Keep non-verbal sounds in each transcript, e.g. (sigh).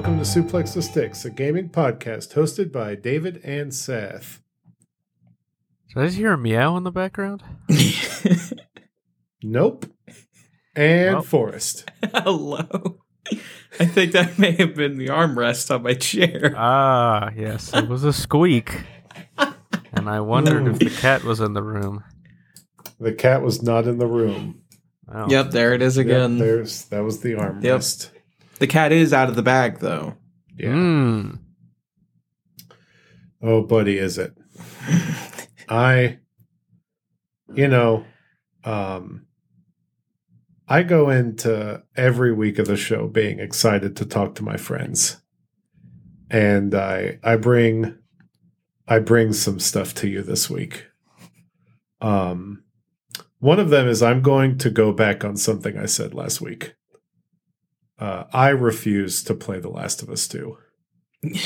Hi, welcome to Suplex the Sticks, a gaming podcast hosted by David and Seth. Did I just hear a meow in the background? (laughs) Nope. And Well. Forrest. (laughs) Hello. I think that may have been the armrest on my chair. Ah, yes, it was a squeak. And I wondered if the cat was in the room. The cat was not in the room. Oh. Yep, there it is Yep, again. there's that was the armrest. The cat is out of the bag, though. Yeah. Mm. Oh, buddy, is it? I, you know, um, I go into every week of the show being excited to talk to my friends, and I I bring I bring some stuff to you this week. Um, one of them is I'm going to go back on something I said last week. Uh, I refuse to play The Last of Us 2.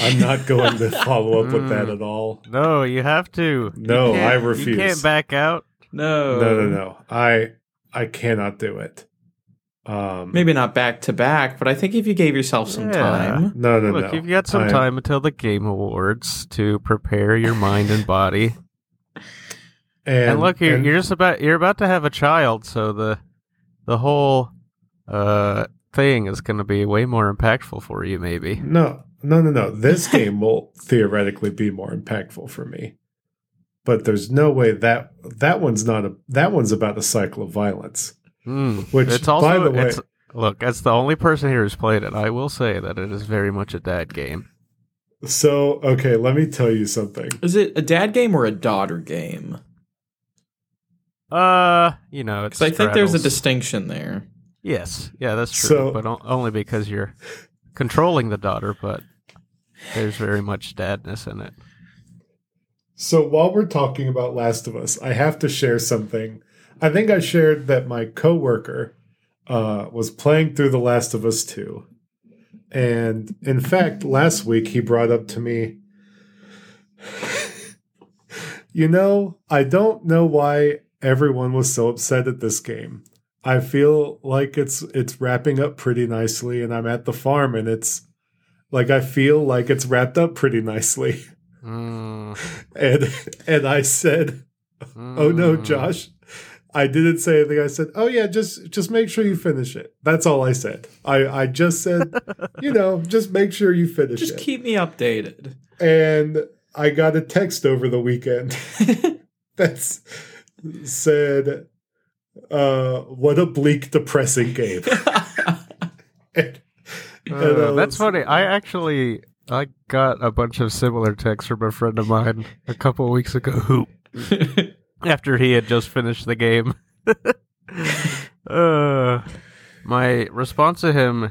I'm not (laughs) going to follow up with that Mm. at all. No, you have to. No, I refuse. I You can't back out. No. No, no, no. I I cannot do it. Um Maybe not back to back, but I think if you gave yourself some Yeah. time. no, no, Look, no. you've got some I- time until the Game Awards to prepare your mind and body. And, And, look, you're, and- you're just about you're about to have a child, so the the whole uh thing is going to be way more impactful for you, maybe. no, no, no, no. This (laughs) game will theoretically be more impactful for me, but there's no way that that one's not a that one's about a cycle of violence. Mm. Which, it's also by the way, it's, look, as the only person here who's played it, I will say that it is very much a dad game. so okay. Let me tell you something. Is it a dad game or a daughter game? Uh, you know, it's Because I think there's a distinction there. Yes, yeah, that's true, So- but o- only because you're controlling the daughter. But there's very much dadness in it. So while we're talking about Last of Us, I have to share something. I think I shared that my coworker uh, was playing through The Last of Us 2. And in fact, last week he brought up to me, (laughs) you know, I don't know why everyone was so upset at this game. I feel like it's it's wrapping up pretty nicely and I'm at the farm and it's like I feel like it's wrapped up pretty nicely. Mm, (laughs) And and I said, "Oh no, mm. Josh." I didn't say anything. I said, "Oh yeah, just just make sure you finish it." That's all I said. I I just said, (laughs) you know, just make sure you finish Just it. Just keep me updated. and I got a text over the weekend (laughs) that's said, uh, "What a bleak, depressing game." (laughs) And- and Uh, that's was- funny. I actually I got a bunch of similar texts from a friend of mine a couple of weeks ago who (laughs) after he had just finished the game. (laughs) uh, my response to him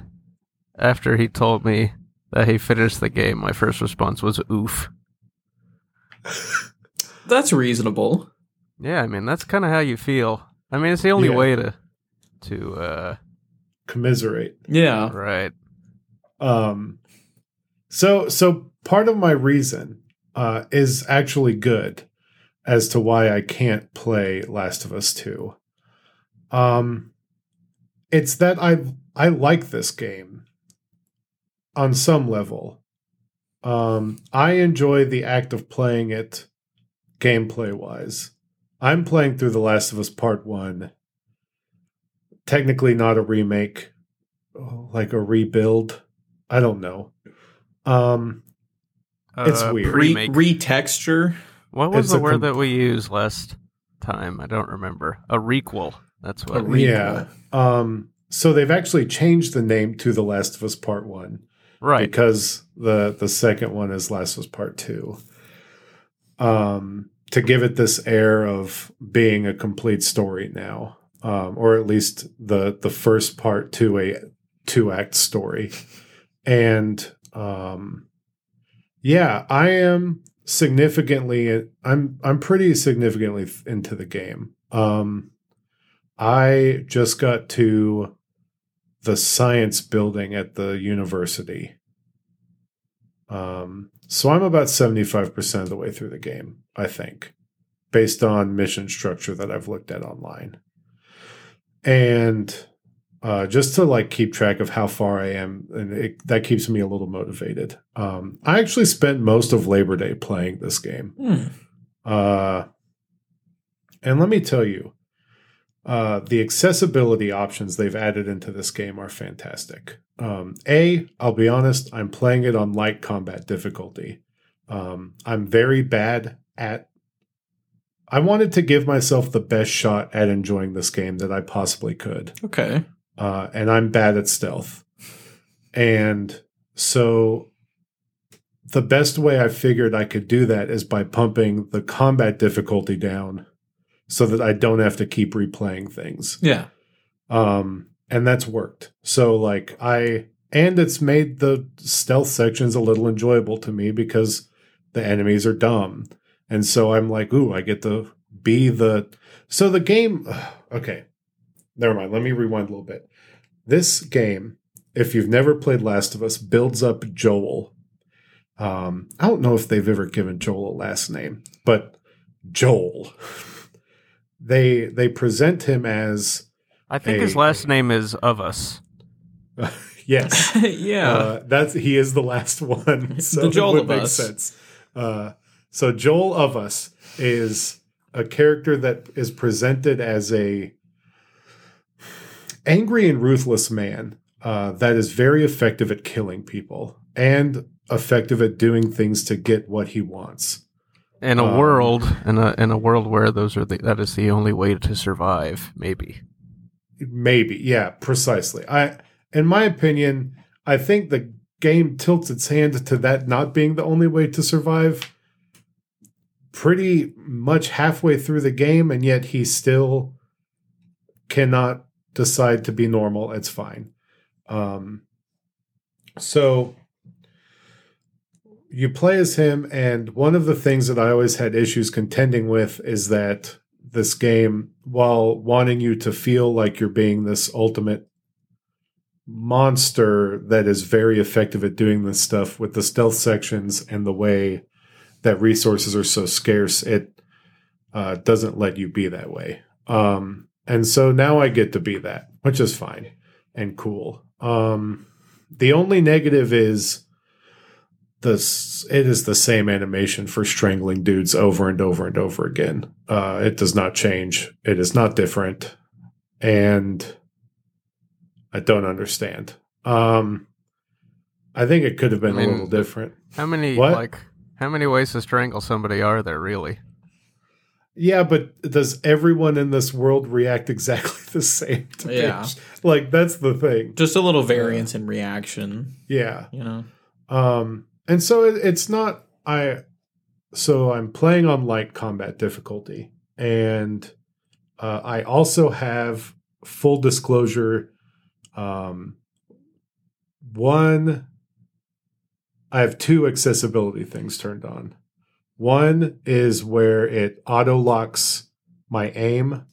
after he told me that he finished the game, my first response was oof. That's reasonable. Yeah, I mean that's kind of how you feel. I mean it's the only Yeah. way to to uh commiserate. Yeah. right. Um, so so part of my reason uh, is actually good as to why I can't play Last of Us Two. Um, it's that I I like this game on some level. Um, I enjoy the act of playing it gameplay wise. I'm playing through The Last of Us Part One. Technically, not a remake, like a rebuild. I don't know. Um, It's Uh, weird. Re- Remake. retexture. what was it's the word com- that we used last time? I don't remember. A requel. That's what. A re- yeah. Um, so they've actually changed the name to The Last of Us Part One right. because the the second one is Last of Us Part Two. Um, to give it this air of being a complete story now, um, or at least the the first part to a two act story, and um, yeah, I am significantly. I'm I'm pretty significantly into the game. Um, I just got to the science building at the university. Um, so I'm about 75% of the way through the game, I think, based on mission structure that I've looked at online. And uh, just to like keep track of how far I am, and it, that keeps me a little motivated. Um, I actually spent most of Labor Day playing this game, Hmm. uh, and let me tell you, uh, the accessibility options they've added into this game are fantastic. Um, a, I'll be honest, I'm playing it on light combat difficulty. Um, I'm very bad at. I wanted to give myself the best shot at enjoying this game that I possibly could Okay. uh, and I'm bad at stealth. And so the best way I figured I could do that is by pumping the combat difficulty down so that I don't have to keep replaying things. Yeah. Um, and that's worked. So like I and it's made the stealth sections a little enjoyable to me because the enemies are dumb. And so I'm like, ooh, I get to be the so the game (sighs) okay. Never mind. Let me rewind a little bit. This game, if you've never played Last of Us, builds up Joel. Um, I don't know if they've ever given Joel a last name, but Joel. (laughs) They they present him as I think his last name is of us. (laughs) yes, (laughs) yeah. uh, that's he is the last one. (laughs) So The Joel would of make Us. sense. Uh, so Joel of us is a character that is presented as a angry and ruthless man uh, that is very effective at killing people and effective at doing things to get what he wants. In a Um, world, in a in a world where those are the, that is the only way to survive. Maybe. Maybe, yeah, precisely. I, in my opinion, I think the game tilts its hand to that not being the only way to survive. Pretty much halfway through the game, and yet he still cannot decide to be normal. It's fine. Um, so you play as him, and one of the things that I always had issues contending with is that this game, while wanting you to feel like you're being this ultimate monster that is very effective at doing this stuff with the stealth sections and the way that resources are so scarce, it uh, doesn't let you be that way. Um, and so now I get to be that, which is fine and cool. Um, the only negative is this it is the same animation for strangling dudes over and over and over again. Uh, it does not change. It is not different, and I don't understand. Um, I think it could have been I mean, a little different. How many What? like how many ways to strangle somebody are there really? Yeah, but does everyone in this world react (laughs) exactly the same? To Yeah. Paige? like that's the thing. Just a little variance in reaction, Yeah. you know. Um, and so it, it's not I. So I'm playing on light combat difficulty, and uh, I also have full disclosure. Um, one, I have two accessibility things turned on. One is where it auto locks my aim,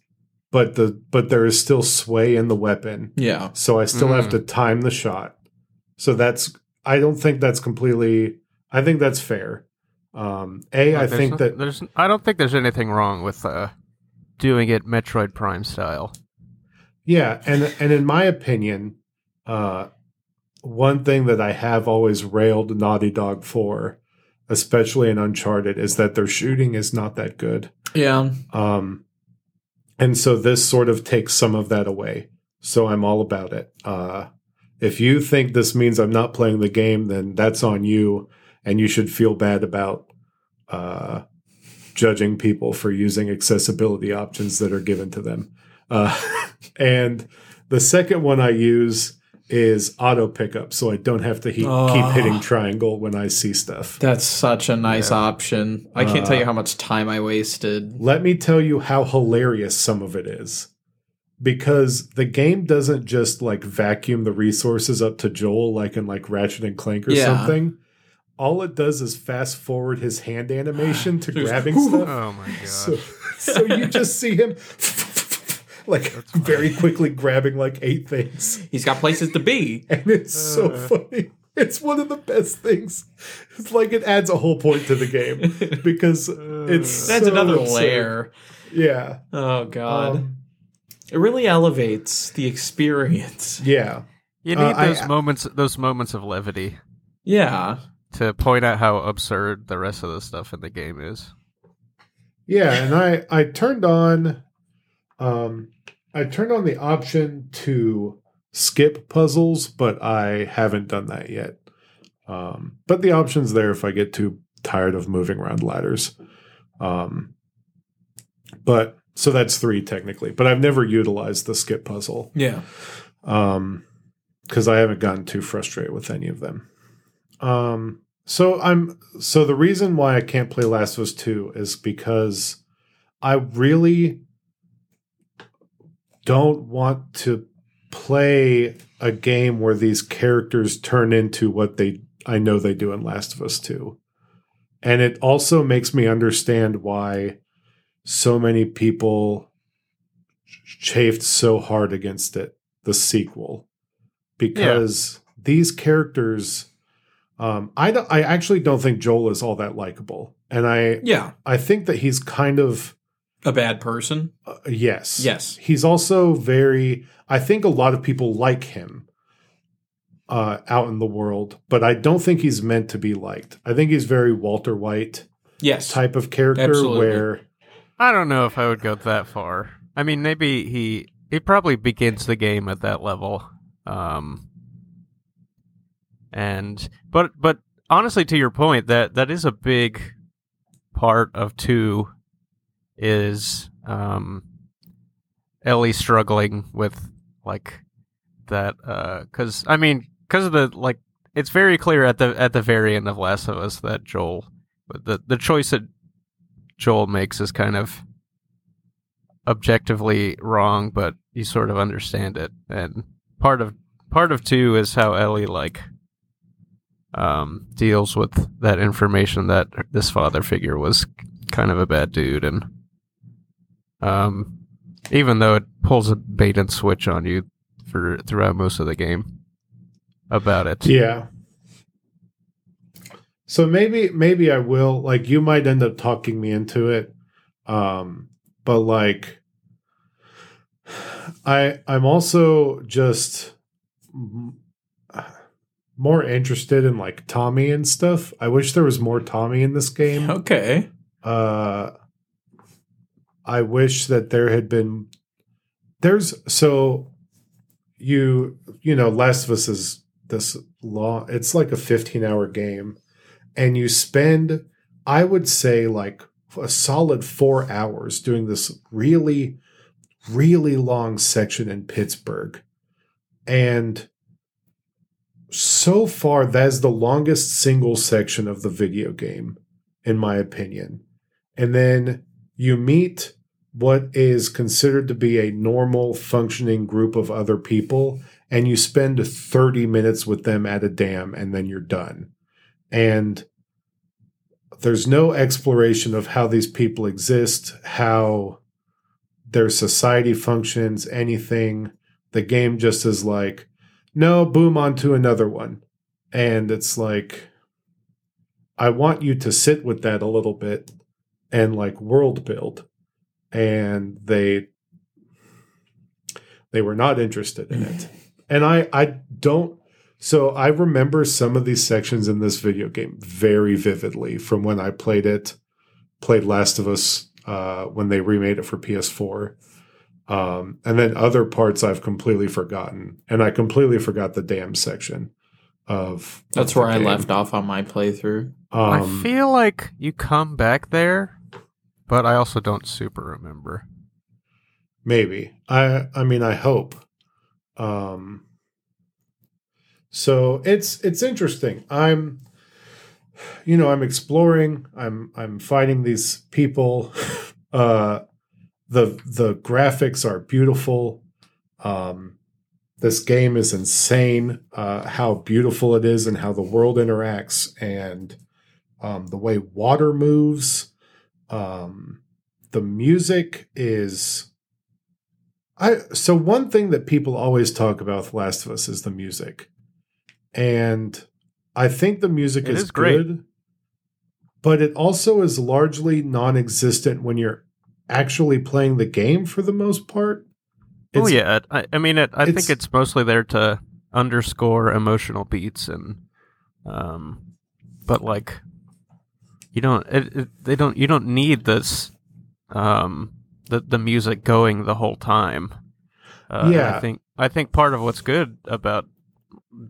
but the but there is still sway in the weapon, Yeah. so I still have Mm. to time the shot. So that's I don't think that's completely I think that's fair. Um A, I There's think no- that there's I don't think there's anything wrong with uh doing it Metroid Prime style. yeah, and and in my opinion, uh one thing that I have always railed Naughty Dog for, especially in Uncharted, is that their shooting is not that good. Yeah. Um, and so this sort of takes some of that away. So I'm all about it. Uh, if you think this means I'm not playing the game, then that's on you, and you should feel bad about uh, judging people for using accessibility options that are given to them. Uh, (laughs) and the second one I use is auto pickup, so I don't have to he- Oh. keep hitting triangle when I see stuff. That's such a nice Yeah. option. I can't tell Uh, you how much time I wasted. Let me tell you how hilarious some of it is. Because the game doesn't just like vacuum the resources up to Joel like in like Ratchet and Clank or Yeah. something. All it does is fast forward his hand animation to (laughs) grabbing stuff. Oh my god. (laughs) So, so you just see him (laughs) like very quickly grabbing like eight things. He's got places to be. And it's so Uh. funny. It's one of the best things. It's like it adds a whole point to the game because it's That's so another absurd. layer. Yeah. Oh god. Um, It really elevates the experience. Yeah. You need Uh, I- those moments, those moments of levity Yeah. to point out how absurd the rest of the stuff in the game is. Yeah, and I I turned on um I turned on the option to skip puzzles, but I haven't done that yet. Um but the option's there if I get too tired of moving around ladders. Um but so that's 3 technically, but I've never utilized the skip puzzle. Yeah. Um cuz I haven't gotten too frustrated with any of them. Um so I'm so the reason why I can't play Last of Us 2 is because I really don't want to play a game where these characters turn into what they I know they do in Last of Us 2. And it also makes me understand why so many people chafed so hard against it, the sequel. Because these characters um, I don't, I actually don't think Joel is all that likable, and I Yeah. I think that he's kind of A bad person. uh, yes Yes. he's also very I think a lot of people like him uh, out in the world, but I don't think he's meant to be liked. I think he's very Walter White Yes. type of character Absolutely. where I don't know if I would go that far. I mean, maybe he he probably begins the game at that level. Um and but but honestly to your point that that is a big part of 2 is um Ellie struggling with like that uh cuz I mean cuz of the like it's very clear at the at the very end of Last of Us that Joel the the choice that Joel makes is kind of objectively wrong, but you sort of understand it. And part of part of two is how Ellie like um, deals with that information that this father figure was kind of a bad dude, and um, even though it pulls a bait and switch on you for throughout most of the game about it. Yeah. So maybe maybe I will like you might end up talking me into it. Um but like I I'm also just more interested in like Tommy and stuff. I wish there was more Tommy in this game. (laughs) Okay. Uh I wish that there had been there's so you you know Last of Us is this long it's like a 15 hour game and you spend I would say like a solid 4 hours doing this really really long section in Pittsburgh. And so far that is the longest single section of the video game in my opinion. And then you meet what is considered to be a normal functioning group of other people and you spend 30 minutes with them at a dam and then you're done and there's no exploration of how these people exist how their society functions anything. The game just is like no boom onto another one. And it's like i want you to sit with that a little bit and like world build. And they they were not interested in it. (laughs) And i i don't so i remember some of these sections in this video game very vividly from when i played it played last of us uh, when they remade it for ps4 um, and then other parts i've completely forgotten and i completely forgot the dam section of That's of the where I game. left off on my playthrough. um, I feel like you come back there, but I also don't super remember. Maybe. I I mean I hope. Um so it's it's interesting. I'm you know, I'm exploring, I'm I'm fighting these people. (laughs) Uh the the graphics are beautiful. Um this game is insane uh how beautiful it is and how the world interacts and um the way water moves. Um the music is I so one thing that people always talk about with Last of Us is the music. And I think the music is, is great. good, but it also is largely non-existent when you're actually playing the game for the most part. oh It's- yeah, I, I mean, it, I it's- think it's mostly there to underscore emotional beats and, um, but like, you don't, it, it, they don't, you don't need this, um, the the music going the whole time. Uh, Yeah. I think I think part of what's good about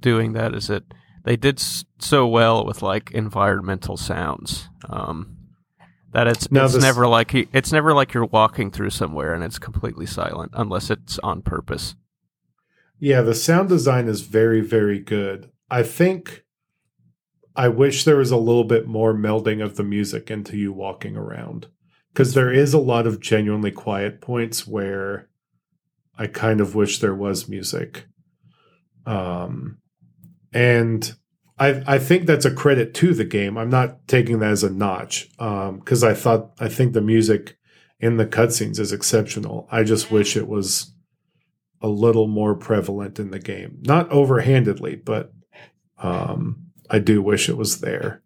doing that is that they did s- so well with like environmental sounds. Um, that it's Now it's this- never like it's never like you're walking through somewhere and it's completely silent unless it's on purpose. Yeah, the sound design is very, very good. I think I wish there was a little bit more melding of the music into you walking around. Because there is a lot of genuinely quiet points where I kind of wish there was music. Um and I I think that's a credit to the game. I'm not taking that as a notch. Um because I thought I think the music in the cutscenes is exceptional. I just wish it was a little more prevalent in the game. Not overhandedly, but um, I do wish it was there.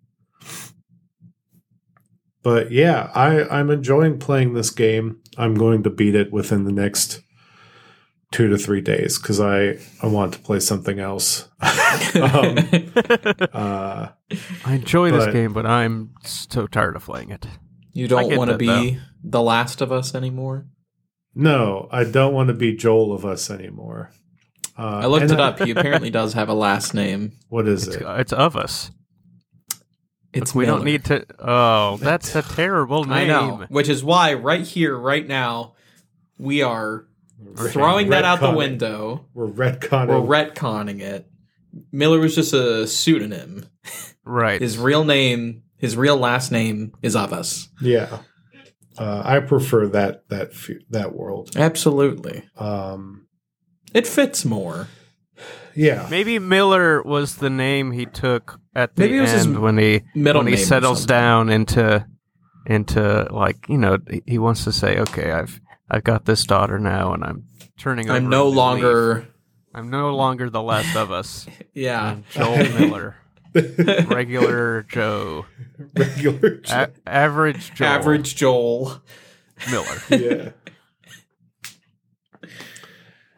But yeah, I, I'm enjoying playing this game. I'm going to beat it within the next two to three days because I, I want to play something else. (laughs) um, uh, I enjoy this game, but I'm so tired of playing it. you don't want to that, be The Last of Us anymore? no, I don't want to be Joel of us anymore. Uh, I looked and it up. He apparently does have a last name. What is It's, it? it's of us. It's we don't need to. Oh, that's a terrible name. I know, which is why right here, right now, we are throwing that out the window. We're retconning. We're retconning it. Miller was just a pseudonym. Right. His real name, his real last name, is of us. Yeah, uh, I prefer that that that world. Absolutely, Um, it fits more. yeah, Maybe Miller was the name he took at the Maybe it was his end when he Middle when he name or settles down into into like you know he- he wants to say okay I've I've got this daughter now and I'm turning I'm a no new leaf. longer. (laughs) I'm no longer the last of us (laughs) Yeah, I'm Joel Miller (laughs) regular Joe regular. A- average Joel average Joel. Miller yeah.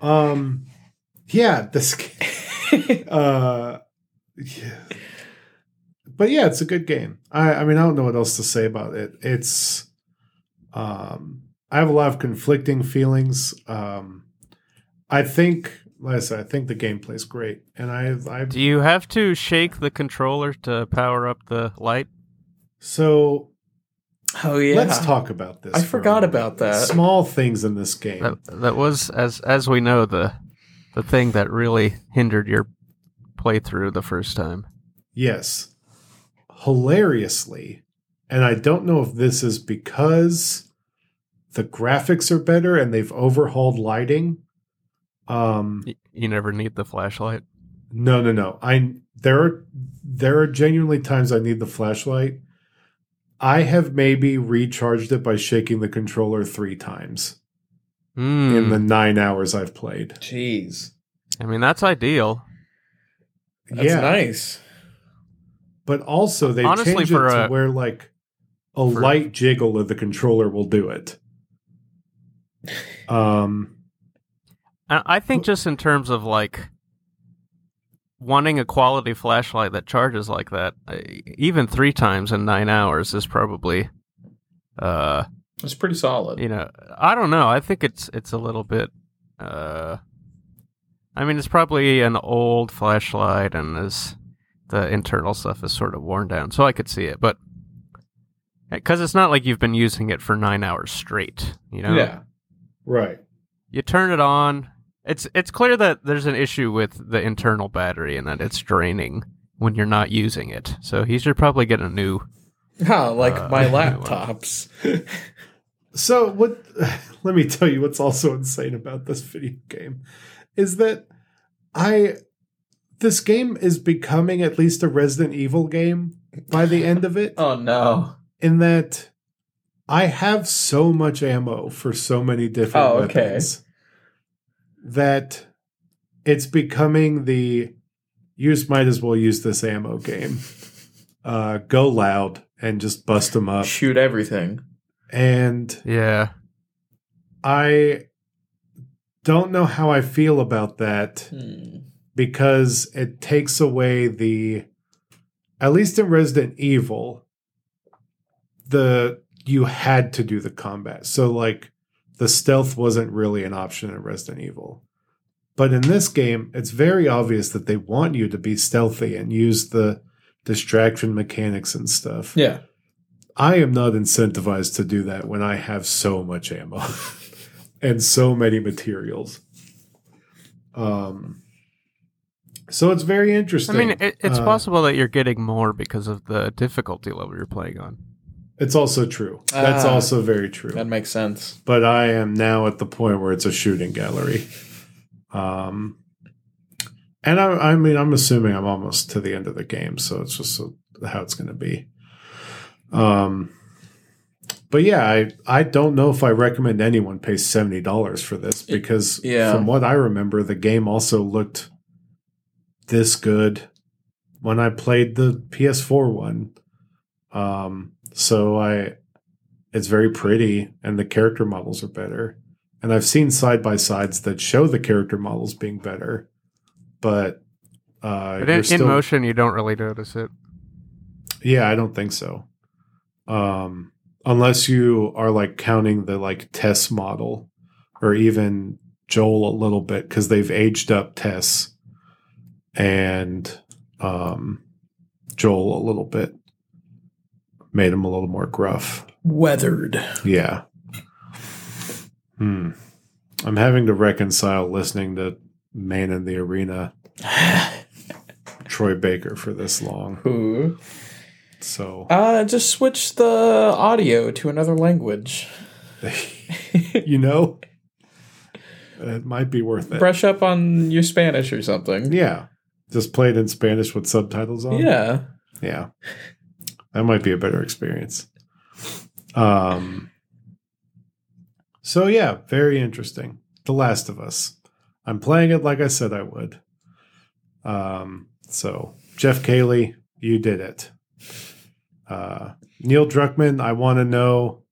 Um, yeah. This. Uh, yeah. But yeah, it's a good game. I, I mean, I don't know what else to say about it. It's, um, I have a lot of conflicting feelings. Um, I think, like I said, I think the gameplay's great, and I, I do you have to shake the controller to power up the light so Oh yeah. let's talk about this. I for forgot moment. about that. Small things in this game. that that was as as we know the the thing that really hindered your playthrough the first time Yes. Hilariously, and I don't know if this is because the graphics are better and they've overhauled lighting. Um you never need the flashlight no no no. I there are there are genuinely times I need the flashlight. I have maybe recharged it by shaking the controller 3 times Hmm. in the 9 hours I've played. Jeez, I mean, that's ideal. that's yeah. nice. But also they Honestly, changed for it to a- where like a for- light jiggle of the controller will do it. Um I I think just in terms of like wanting a quality flashlight that charges like that, even three times in nine hours is probably, uh, It's pretty solid. you know, I don't know. I think it's it's a little bit, uh, I mean, it's probably an old flashlight, and is the internal stuff is sort of worn down, so I could see it, but. Because it's not like you've been using it for nine hours straight, you know. Yeah. Right. you turn it on. It's it's clear that there's an issue with the internal battery and that it's draining when you're not using it. So he should probably get a new. Oh, (laughs) like Uh, my (laughs) laptops. (laughs) So what (sighs) let me tell you what's also insane about this video game is that I this game is becoming at least a Resident Evil game by the end of it Oh no. in that I have so much ammo for so many different Oh, okay. weapons that it's becoming the you just might as well use this ammo game. (laughs) Uh, go loud and just bust them up. Shoot everything. And Yeah, I don't know how I feel about that Hmm. because it takes away the at least in Resident Evil the you had to do the combat. So like the stealth wasn't really an option in Resident Evil. But in this game, it's very obvious that they want you to be stealthy and use the distraction mechanics and stuff. Yeah. I am not incentivized to do that when I have so much ammo (laughs) and so many materials. Um, so it's very interesting. I mean, it, it's Uh, possible that you're getting more because of the difficulty level you're playing on. It's also true. That's Ah. also very true. That makes sense. but I am now at the point where it's a shooting gallery. Um, and I, I mean, I'm assuming I'm almost to the end of the game, so it's just so, how it's going to be. Um, but yeah, I I don't know if I recommend anyone pay seventy dollars for this because yeah. from what I remember, the game also looked this good when I played the PS4 one. Um, so I it's very pretty and the character models are better. And I've seen side by sides that show the character models being better, but uh, But in, still, in motion, you don't really notice it. yeah, I don't think so. Um, unless you are like counting the like Tess model or even Joel a little bit because they've aged up Tess and um, Joel a little bit, made him a little more gruff. Weathered. Yeah. Hmm. I'm having to reconcile listening to Man in the Arena, (laughs) Troy Baker for this long. Ooh. So Uh, just switch the audio to another language. (laughs) you know, it might be worth it. Brush up on your Spanish or something. Yeah. Just play it in Spanish with subtitles on. Yeah. Yeah. That might be a better experience. Um So yeah, very interesting. The Last of Us. I'm playing it like I said I would. Um so Geoff Keighley, you did it. Uh Neil Druckmann, I want to know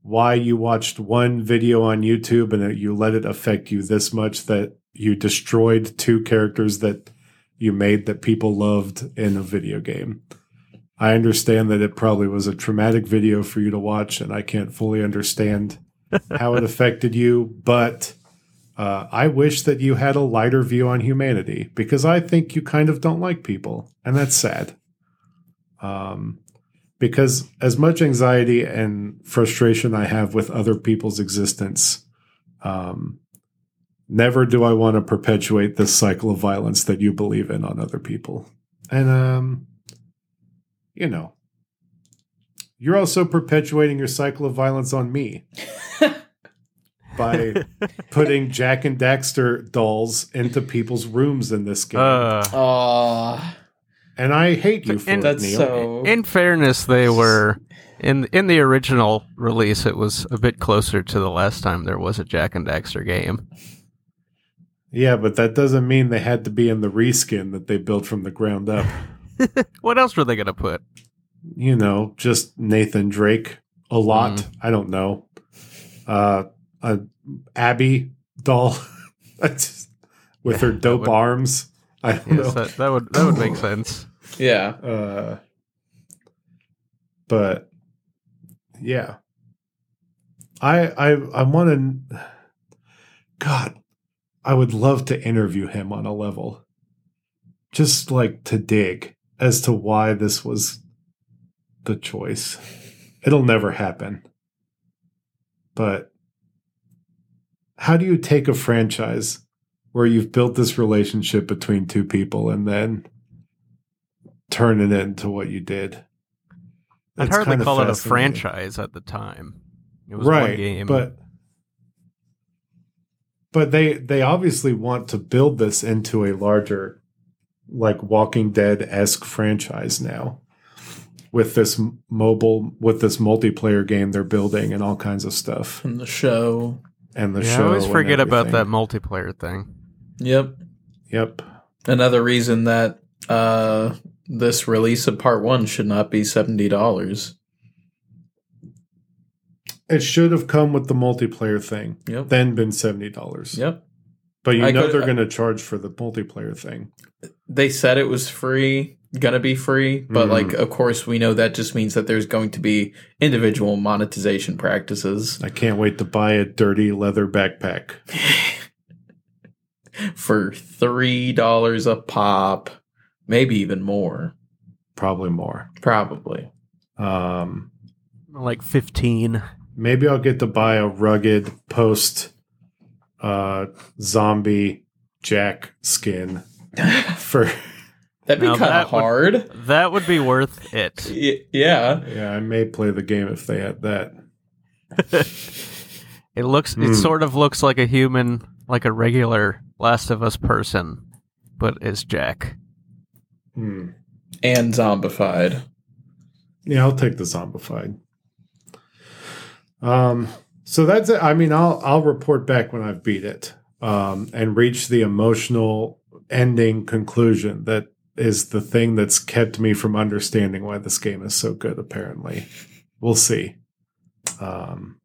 why you watched one video on YouTube and you let it affect you this much that you destroyed two characters that you made that people loved in a video game. I understand that it probably was a traumatic video for you to watch, and I can't fully understand (laughs) how it affected you, but uh, I wish that you had a lighter view on humanity because I think you kind of don't like people, and that's sad. Um, because as much anxiety and frustration I have with other people's existence, um, never do I want to perpetuate this cycle of violence that you believe in on other people. And um you know, you're also perpetuating your cycle of violence on me (laughs) by putting Jak and Daxter dolls into people's rooms in this game. Uh, Aw. and I hate you for and it, that's Neil. so. in fairness, they were in in the original release. It was a bit closer to the last time there was a Jak and Daxter game. yeah, but that doesn't mean they had to be in the reskin that they built from the ground up. (laughs) (laughs) What else were they gonna put? you know, just Nathan Drake a lot. Mm. I don't know. Uh, a Abby doll (laughs) That's- with her (laughs) dope would- arms. I don't Yes, know. that, that would that would make sense. yeah. Uh, but yeah, I I I want to. God, I would love to interview him on a level, just like to dig as to why this was the choice. It'll never happen. But how do you take a franchise where you've built this relationship between two people and then turn it into what you did? I'd It's hardly call it a franchise at the time. It was one game. but but they they obviously want to build this into a larger like walking dead-esque franchise now with this mobile with this multiplayer game they're building and all kinds of stuff and the show. and the yeah, I show always forget about that multiplayer thing. Yep. yep Another reason that uh, this release of part one should not be seventy dollars. it should have come with the multiplayer thing Yep. then been $70 Yep. But you I know could- they're going to charge for the multiplayer thing. They said it was free, gonna be free, but Mhm. like, of course, we know that just means that there's going to be individual monetization practices I can't wait to buy a dirty leather backpack. (laughs) for three dollars a pop, maybe even more. Probably more. Probably. Um, Like 15. maybe I'll get to buy a rugged post uh, zombie Jak skin (laughs) for. That'd be Now kind that of would- hard. That would be worth it. (laughs) Y- yeah. Yeah, I may play the game if they had that. (laughs) It looks Hmm. it sort of looks like a human, like a regular Last of Us person, but is Jak. Hmm. And zombified. Yeah, I'll take the zombified. Um, so that's it. I mean, I'll I'll report back when I've beat it, um, and reach the emotional ending conclusion that is the thing that's kept me from understanding why this game is so good. Apparently, we'll see. Um,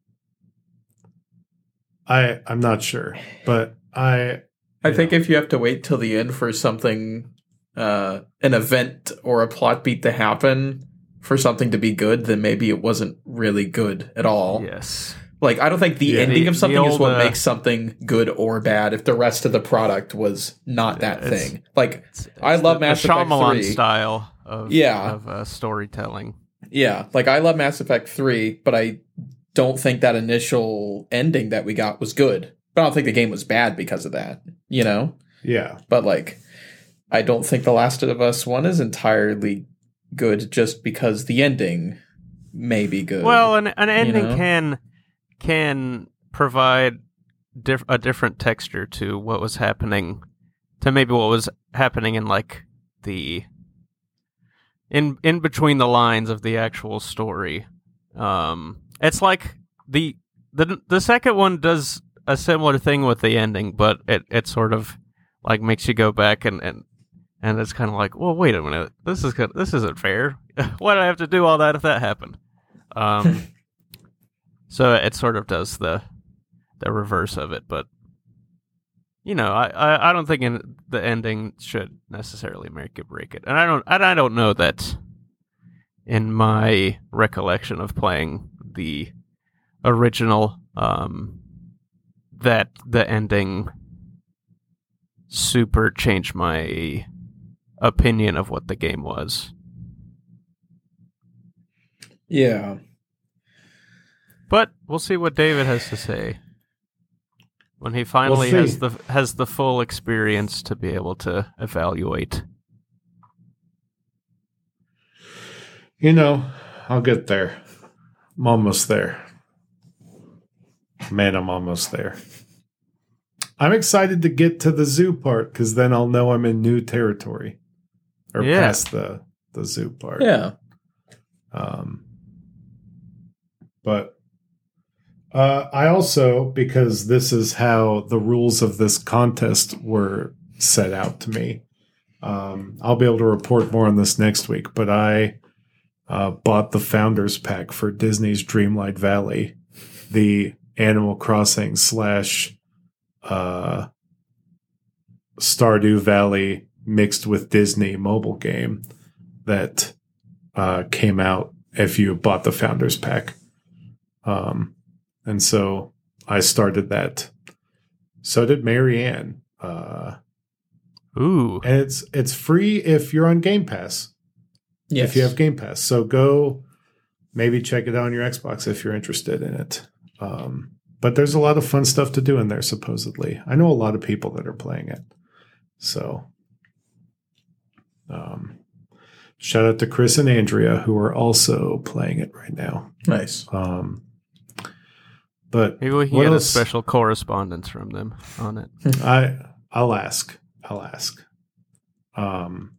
I I'm not sure, but I I think if you have to wait till the end for something, uh, an event or a plot beat to happen for something to be good, then maybe it wasn't really good at all. Yes. Like, I don't think the Yeah. ending The- of something the is what uh, makes something good or bad if the rest of the product was not that It's- thing. Like, It's- I love the, Mass the Effect Shyamalan 3. style of Yeah. of uh, storytelling. yeah, like I love Mass Effect 3, but I don't think that initial ending that we got was good. But I don't think the game was bad because of that, you know? yeah But like, I don't think The Last of Us one is entirely good just because the ending may be good. Well, an an ending know? can can provide diff- a different texture to what was happening, to maybe what was happening in like the in in between the lines of the actual story. Um, it's like the the the second one does a similar thing with the ending, but it it sort of like makes you go back and and and it's kind of like, well, wait a minute, this is. This isn't fair. (laughs) Why did I have to do all that if that happened? Um, so it sort of does the the reverse of it, but you know, I, I, I don't think in, the ending should necessarily make it break it, and I don't and I don't know that in my recollection of playing the original um, that the ending super changed my opinion of what the game was. yeah. But we'll see what David has to say when he finally see. has the has the full experience to be able to evaluate. You know, I'll get there. I'm almost there. Man, I'm almost there. I'm excited to get to the zoo part because then I'll know I'm in new territory or Yeah. past the the zoo part. Yeah. Um, but uh, I also, because this is how the rules of this contest were set out to me, um, I'll be able to report more on this next week. But I uh, bought the founders pack for Disney's Dreamlight Valley, the Animal Crossing slash uh, Stardew Valley mixed with Disney mobile game that uh, came out if you bought the founders pack. Um, and so I started that. So did Marianne. Uh, Ooh, and it's it's free if you're on Game Pass. Yes. If you have Game Pass, so go maybe check it out on your Xbox if you're interested in it. Um, but there's a lot of fun stuff to do in there. Supposedly, I know a lot of people that are playing it. So, um, shout out to Chris and Andrea who are also playing it right now. nice. Um, but maybe we can get else? a special correspondence from them on it. (laughs) I I'll ask. I'll ask. Um,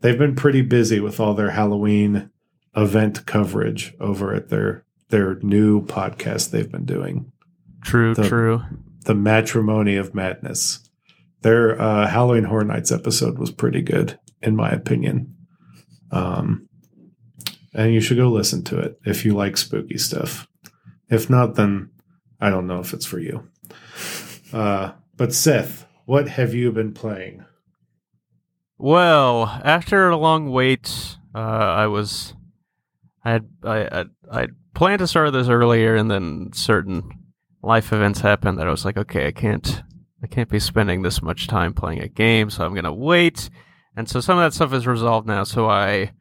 they've been pretty busy with all their Halloween event coverage over at their their new podcast they've been doing, True, The- true. the Matrimony of Madness. Their uh, Halloween Horror Nights episode was pretty good, in my opinion. Um, and you should go listen to it if you like spooky stuff. If not, then I don't know if it's for you. Uh, but Seth, what have you been playing? Well, after a long wait, uh, I was, I had, I, I, I planned to start this earlier, and then certain life events happened that I was like, okay, I can't, I can't be spending this much time playing a game, so I'm gonna wait. And so some of that stuff is resolved now. So I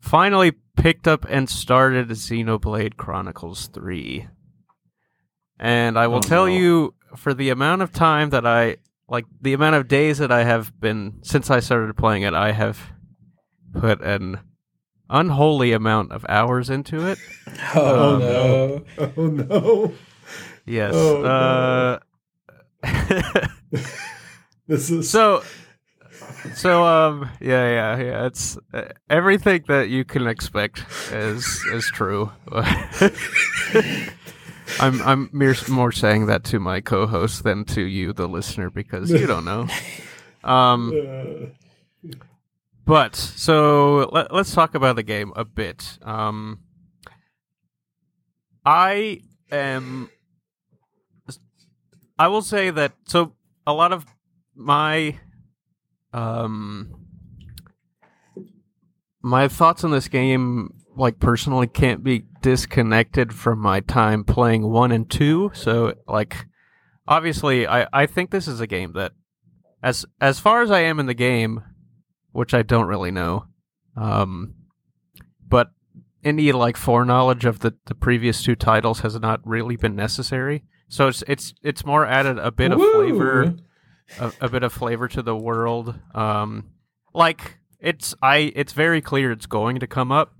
finally picked up and started Xenoblade Chronicles 3. And I will Oh, tell no. you, for the amount of time that I like, the amount of days that I have been since I started playing it, I have put an unholy amount of hours into it. (laughs) Oh, Oh, no. Oh no. Yes. Oh, uh, (laughs) This is so, so um, yeah, yeah, yeah. It's uh, everything that you can expect is is true. (laughs) I'm I'm mere, more saying that to my co-host than to you, the listener, because you don't know. Um, but so let, let's talk about the game a bit. Um, I am. I will say that so a lot of my um my thoughts on this game like personally can't be disconnected from my time playing 1 and 2 so like obviously I I think this is a game that as as far as I am in the game which I don't really know um but any like foreknowledge of the the previous two titles has not really been necessary so it's it's it's more added a bit of flavor a, a bit of flavor to the world. Um, like it's I it's very clear it's going to come up.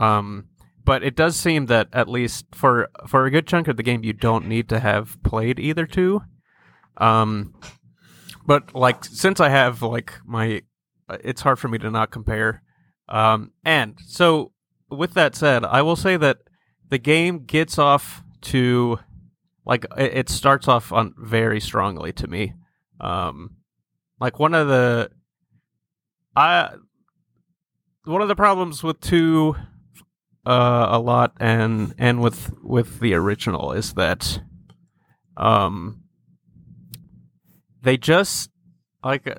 Um, but it does seem that at least for for a good chunk of the game, you don't need to have played either two. Um, but like since I have like my, it's hard for me to not compare. Um, and so with that said, I will say that the game gets off to like it, starts off on very strongly to me. Um, like one of the I one of the problems with two uh a lot and and with with the original is that um they just like uh,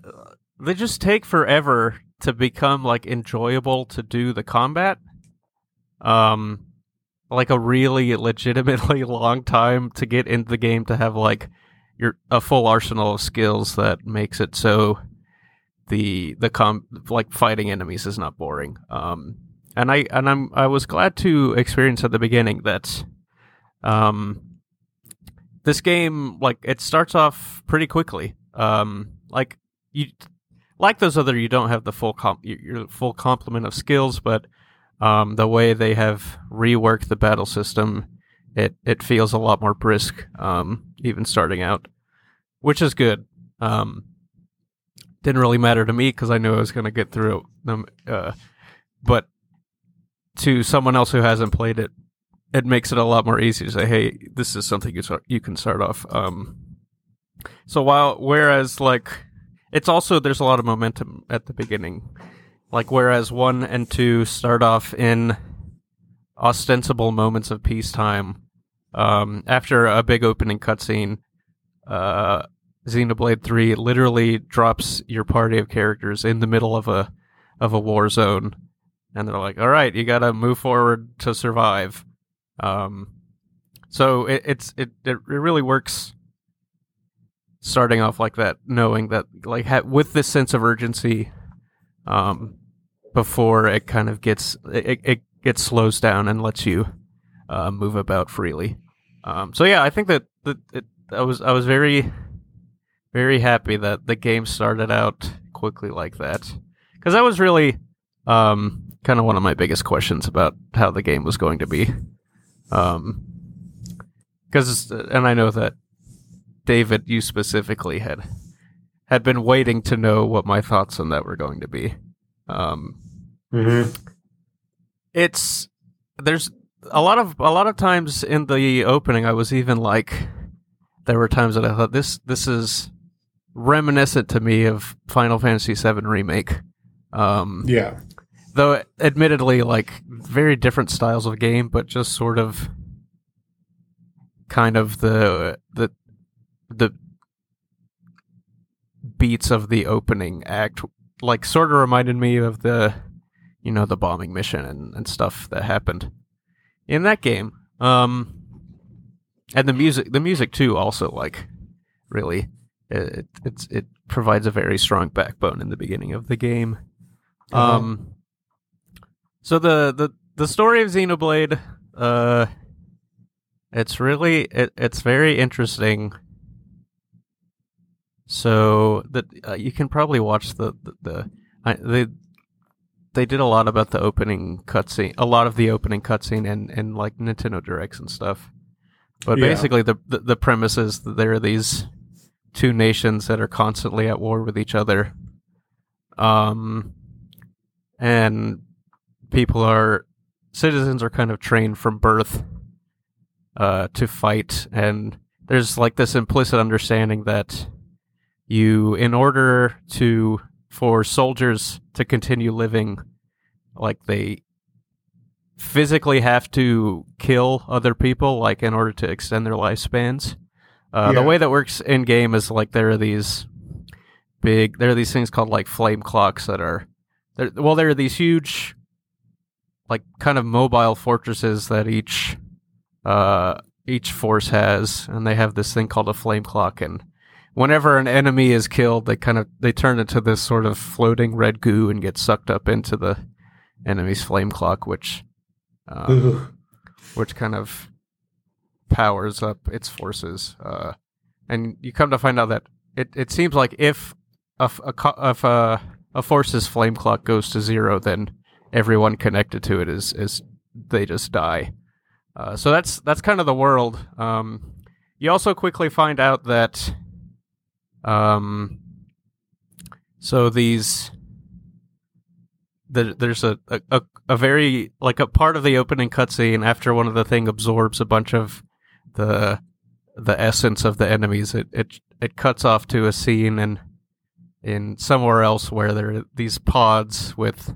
they just take forever to become like enjoyable to do the combat um like a really legitimately (laughs) long time to get into the game to have like your a full arsenal of skills that makes it so the the com like fighting enemies is not boring. Um, and I and I'm I was glad to experience at the beginning that um this game like it starts off pretty quickly. Um, like you like those other you don't have the full comp your, full complement of skills, but um, the way they have reworked the battle system, it it feels a lot more brisk, um, even starting out, which is good. Um, didn't really matter to me because I knew I was going to get through them, uh, but to someone else who hasn't played it, it makes it a lot more easy to say, "Hey, this is something you start, you can start off." Um, so while whereas like it's also there's a lot of momentum at the beginning like whereas one and two start off in ostensible moments of peacetime, um, after a big opening cutscene, uh, Xenoblade Three literally drops your party of characters in the middle of a of a war zone, and they're like, "All right, you got to move forward to survive." Um, so it, it's it it really works starting off like that, knowing that like ha- with this sense of urgency, um, before it kind of gets it, it gets slows down and lets you uh, move about freely. Um, so yeah, I think that that it, I was I was very very happy that the game started out quickly like that because that was really um, kind of one of my biggest questions about how the game was going to be. Um, because and I know that David, you specifically had had been waiting to know what my thoughts on that were going to be. Um, mhm. it's there's a lot of a lot of times in the opening I was even like there were times that I thought this this is reminiscent to me of Final Fantasy VII remake. Um, Yeah. Though admittedly like very different styles of game but just sort of kind of the the the beats of the opening act like sort of reminded me of the you know the bombing mission and, and stuff that happened in that game um and the music the music too also like really it it's it provides a very strong backbone in the beginning of the game Uh-huh. um so the the the story of xenoblade uh it's really it, it's very interesting so that uh, you can probably watch the the, the I, they they did a lot about the opening cutscene, a lot of the opening cutscene, and and like Nintendo directs and stuff. But Yeah. basically, the, the the premise is that there are these two nations that are constantly at war with each other, um, and people are citizens are kind of trained from birth uh, to fight, and there's like this implicit understanding that you, in order to for soldiers to continue living, like they physically have to kill other people, like in order to extend their lifespans. Uh, The way that works in game is like there are these big, there are these things called like flame clocks that are, there, well, there are these huge, like kind of mobile fortresses that each, uh, each force has, and they have this thing called a flame clock, and whenever an enemy is killed, they kind of they turn into this sort of floating red goo and get sucked up into the enemy's flame clock, which um, which kind of powers up its forces. Uh, and you come to find out that it, it seems like if a, a if a, a force's flame clock goes to zero, then everyone connected to it is is they just die. Uh, so that's that's kind of the world. Um, you also quickly find out that um, so these there, there's a, a, a, very like a part of the opening cutscene after one of the thing absorbs a bunch of the the essence of the enemies it it it cuts off to a scene in in somewhere else where there are these pods with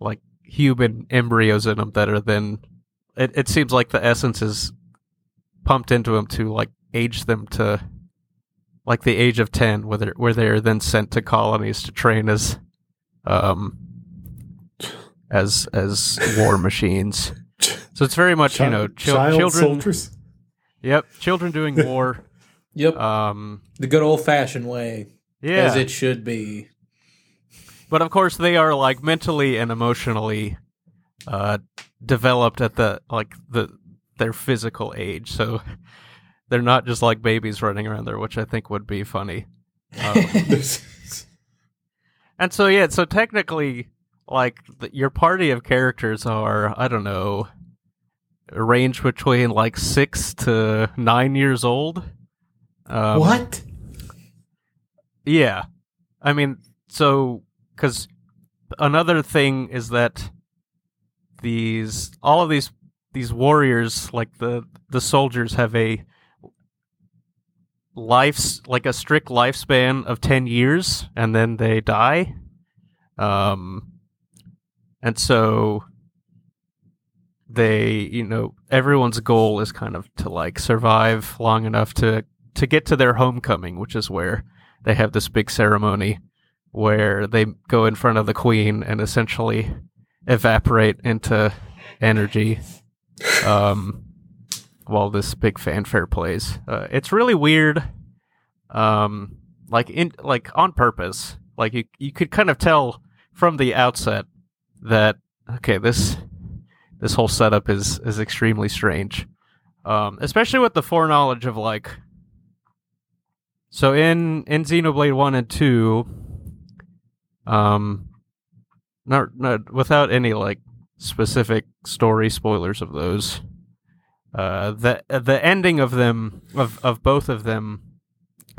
like human embryos in them that are then it, it seems like the essence is pumped into them to like age them to like the age of 10 where they're, where they're then sent to colonies to train as um as as war (laughs) machines (laughs) so it's very much you know chil- child children soldiers. yep children doing (laughs) war Yep. um the good old fashioned way, yeah as it should be. But of course they are like mentally and emotionally uh developed at the like the their physical age so they're not just like babies running around there which i think would be funny um, (laughs) and so yeah so technically like th- your party of characters are i don't know range between like six to nine years old um, what? yeah. I mean, so cuz another thing is that these all of these these warriors like the the soldiers have a life like a strict lifespan of 10 years and then they die. Um and so they, you know, everyone's goal is kind of to like survive long enough to to get to their homecoming, which is where they have this big ceremony where they go in front of the queen and essentially evaporate into energy um, while this big fanfare plays. Uh, it's really weird, um, like in like on purpose. Like you, you could kind of tell from the outset that okay, this this whole setup is is extremely strange, um, especially with the foreknowledge of like so in in Xenoblade One and Two, um, not not without any like specific story spoilers of those, uh, the the ending of them of of both of them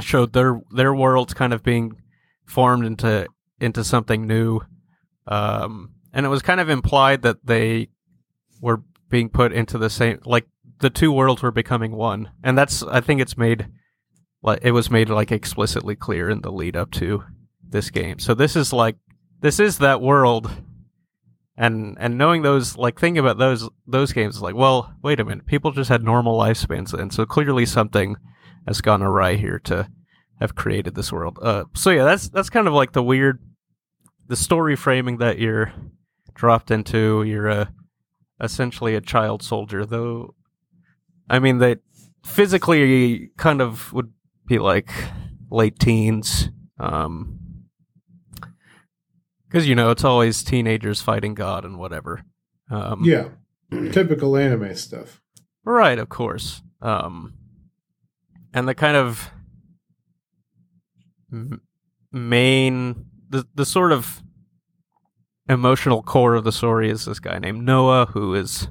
showed their their worlds kind of being formed into into something new, um, and it was kind of implied that they were being put into the same like the two worlds were becoming one, and that's I think it's made like it was made like explicitly clear in the lead up to this game. So this is like this is that world and and knowing those like thinking about those those games like, well, wait a minute, people just had normal lifespans then. So clearly something has gone awry here to have created this world. Uh, so yeah, that's that's kind of like the weird, the story framing that you're dropped into. You're a essentially a child soldier, though. I mean, they physically kind of would be like late teens. Um, because you know it's always teenagers fighting God and whatever. Um, yeah, (clears throat) typical anime stuff. Right, of course. Um, and the kind of m- main, the the sort of emotional core of the story is this guy named Noah who is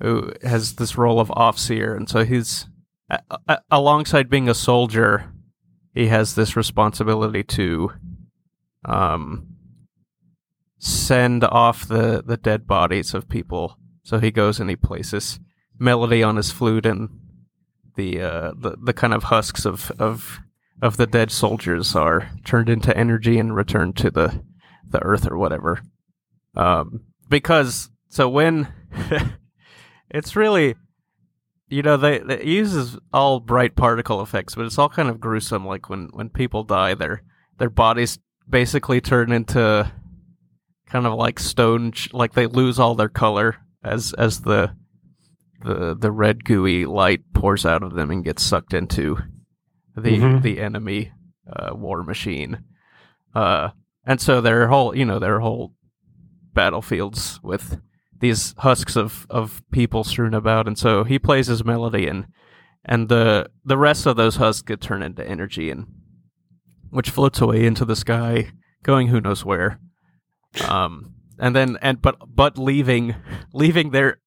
who has this role of offseer, and so he's a- a- alongside being a soldier, he has this responsibility to um send off the the dead bodies of people. So he goes and he places melody on his flute and the uh the, the kind of husks of of of the dead soldiers are turned into energy and returned to the the earth or whatever. Um because so when (laughs) it's really you know they, it uses all bright particle effects but it's all kind of gruesome like when when people die their their bodies basically turn into kind of like stone like they lose all their color as as the the the red gooey light pours out of them and gets sucked into the Mhm. the enemy uh, war machine. Uh and so their whole you know their whole battlefields with these husks of of people strewn about. And so he plays his melody and and the the rest of those husks get turned into energy and which floats away into the sky going who knows where um and then and but but leaving (laughs) leaving their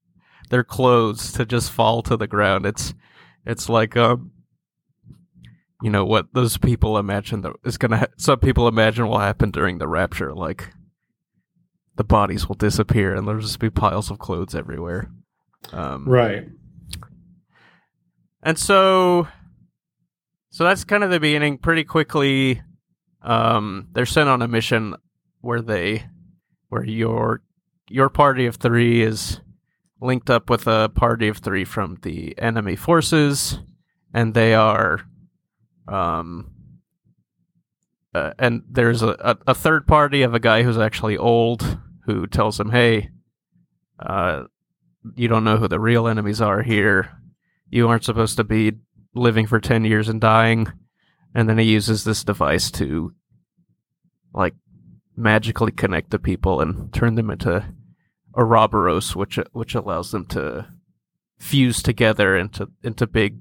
their clothes to just fall to the ground. It's it's like um you know what those people imagine that is gonna ha- some people imagine will happen during the rapture. Like the bodies will disappear and there'll just be piles of clothes everywhere. Um Right. and so so that's kind of the beginning. Pretty quickly um they're sent on a mission where they where your your party of 3 is linked up with a party of 3 from the enemy forces and they are um uh, and there's a, a, a third party of a guy who's actually old who tells him hey uh you don't know who the real enemies are here. You aren't supposed to be living for 10 years and dying. And then he uses this device to like magically connect the people and turn them into Ouroboros which which allows them to fuse together into into big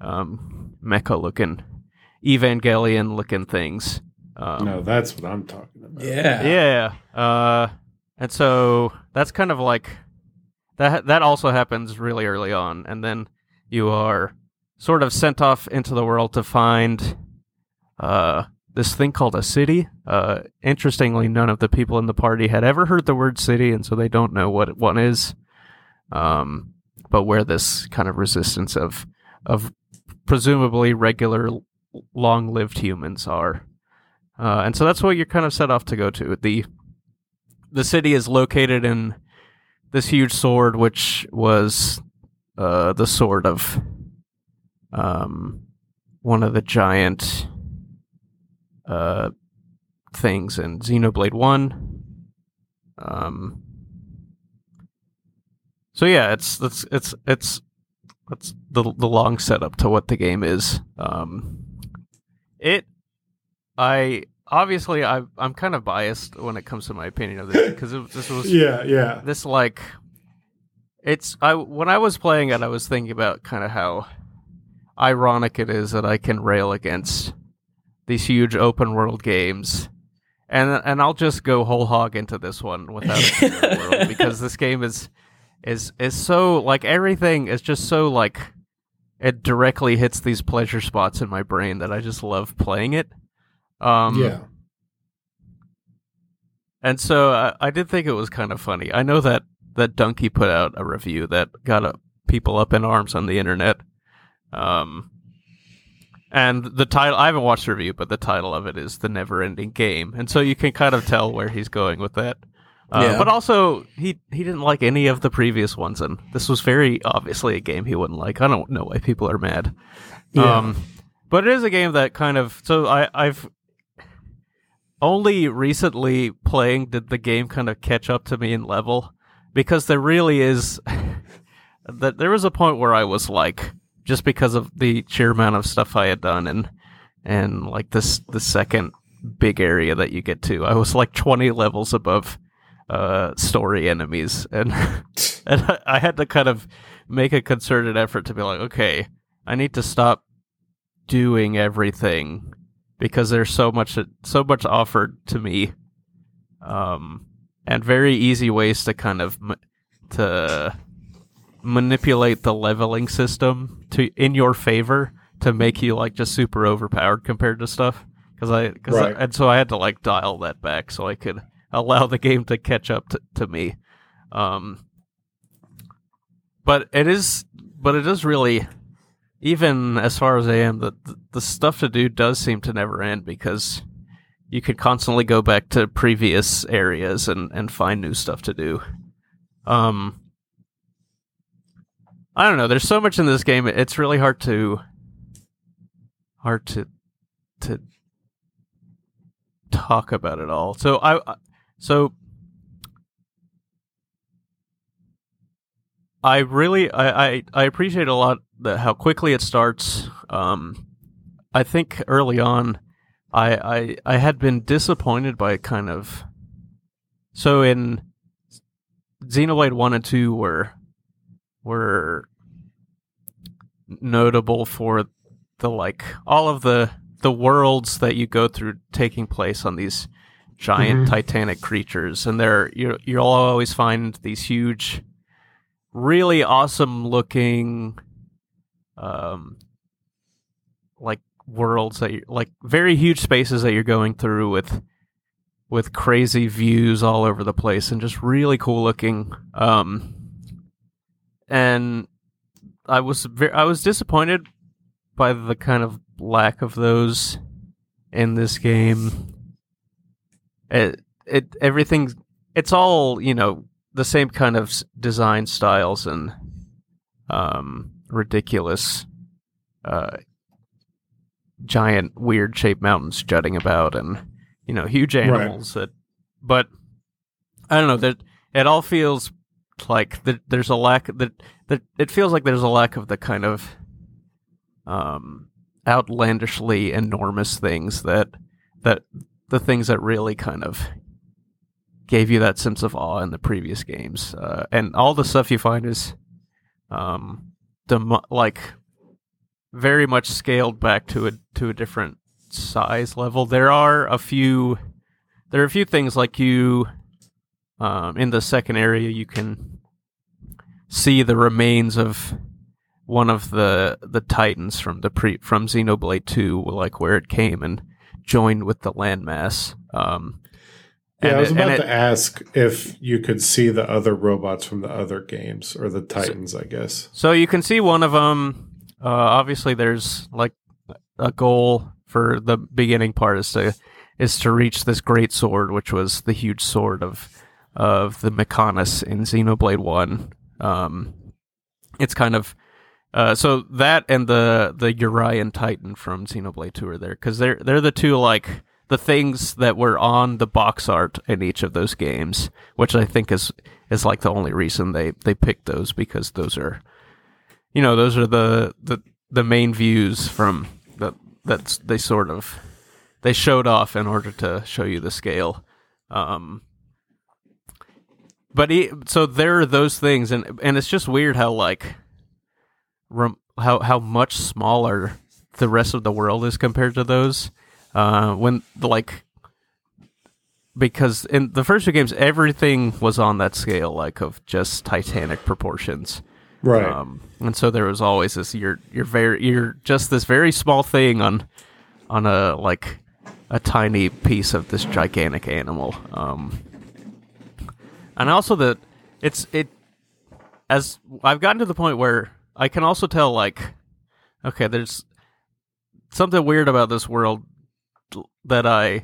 um mecha looking evangelion looking things um, no, that's what I'm talking about. Yeah. yeah. Uh, and so that's kind of like that. That also happens really early on, and then you are sort of sent off into the world to find uh, this thing called a city. Uh, interestingly, none of the people in the party had ever heard the word city, and so they don't know what one is. Um, but where this kind of resistance of of presumably regular, long-lived humans are. Uh, and so that's what you're kind of set off to go to. The the city is located in this huge sword, which was uh, the sword of um, one of the giant uh, things in Xenoblade One. Um, so yeah, it's it's it's it's it's the the long setup to what the game is. Um, it I obviously I I'm kind of biased when it comes to my opinion of this (coughs) because this was Yeah, yeah. this like it's I when I was playing it I was thinking about kind of how ironic it is that I can rail against these huge open world games and and I'll just go whole hog into this one without a care in the world (laughs) because this game is is is so like everything is just so like it directly hits these pleasure spots in my brain that I just love playing it. Um, yeah. and so I, I did think it was kind of funny. I know that that Donkey put out a review that got uh, people up in arms on the internet. Um, and the title I haven't watched the review, but the title of it is "The Never Ending Game," and so you can kind of tell where he's going with that. Uh, Yeah. But also, he he didn't like any of the previous ones, and this was very obviously a game he wouldn't like. I don't know why people are mad. Yeah. Um, but it is a game that kind of so I I've only recently playing did the game kind of catch up to me in level because there really is (laughs) that there was a point where I was like just because of the sheer amount of stuff I had done and and like this the second big area that you get to. I was like 20 levels above uh story enemies and (laughs) and I, I had to kind of make a concerted effort to be like okay I need to stop doing everything because there's so much so much offered to me um and very easy ways to kind of to manipulate the leveling system to in your favor to make you like just super overpowered compared to stuff. Because I because Right. and so I had to like dial that back so I could allow the game to catch up to, to me. Um but it is but it is really even as far as I am the the, the stuff to do does seem to never end because you could constantly go back to previous areas and and find new stuff to do. Um I don't know. There's so much in this game. It's really hard to hard to to talk about it all. So I so I really I I, I appreciate a lot the, how quickly it starts. Um, I think early on, I I I had been disappointed by kind of so in Xenoblade One and Two were were notable for the like all of the the worlds that you go through taking place on these giant Mhm. titanic creatures and they're you you'll always find these huge really awesome looking um like worlds that you like very huge spaces that you're going through with with crazy views all over the place and just really cool looking um and I was ve- I was disappointed by the kind of lack of those in this game. It it everything it's all you know the same kind of design styles and um ridiculous uh giant weird shaped mountains jutting about and you know huge animals that but I don't know that it all feels like that there's a lack that that it feels like there's a lack of the kind of um outlandishly enormous things that that the things that really kind of gave you that sense of awe in the previous games. Uh, and all the stuff you find is um dem- like very much scaled back to a to a different size level. There are a few there are a few things like you um, in the second area you can see the remains of one of the the titans from the pre from Xenoblade 2 like where it came and joined with the landmass um Yeah, I was it- about and to ask if you could see the other robots from the other games or the Titans, I guess. So you can see one of them. Uh, obviously, there's like a goal for the beginning part is to is to reach this great sword, which was the huge sword of of the Mechonis in Xenoblade One. Um, it's kind of uh, so that and the the Urayan Titan from Xenoblade Two are there because they're they're the two like the things that were on the box art in each of those games, which I think is is like the only reason they they picked those because those are you know those are the the the main views from that that's they sort of they showed off in order to show you the scale um but he, so there are those things and and it's just weird how like rem, how how much smaller the rest of the world is compared to those uh when like because in the first two games everything was on that scale like of just titanic proportions Right. um, and so there was always this you're you're very you're just this very small thing on on a like a tiny piece of this gigantic animal. Um, and also that it's it as I've gotten to the point where I can also tell like okay, there's something weird about this world that I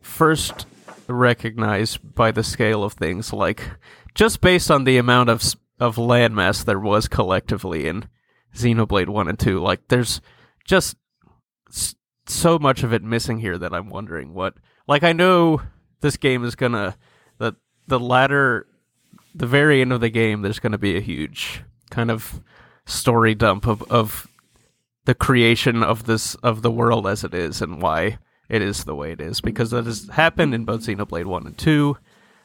first recognize by the scale of things like just based on the amount of of landmass there was collectively in Xenoblade 1 and 2 like there's just so much of it missing here that I'm wondering what. Like I know this game is gonna the the latter, the very end of the game. There's gonna be a huge kind of story dump of of the creation of this of the world as it is and why it is the way it is because that has happened in both Xenoblade One and Two.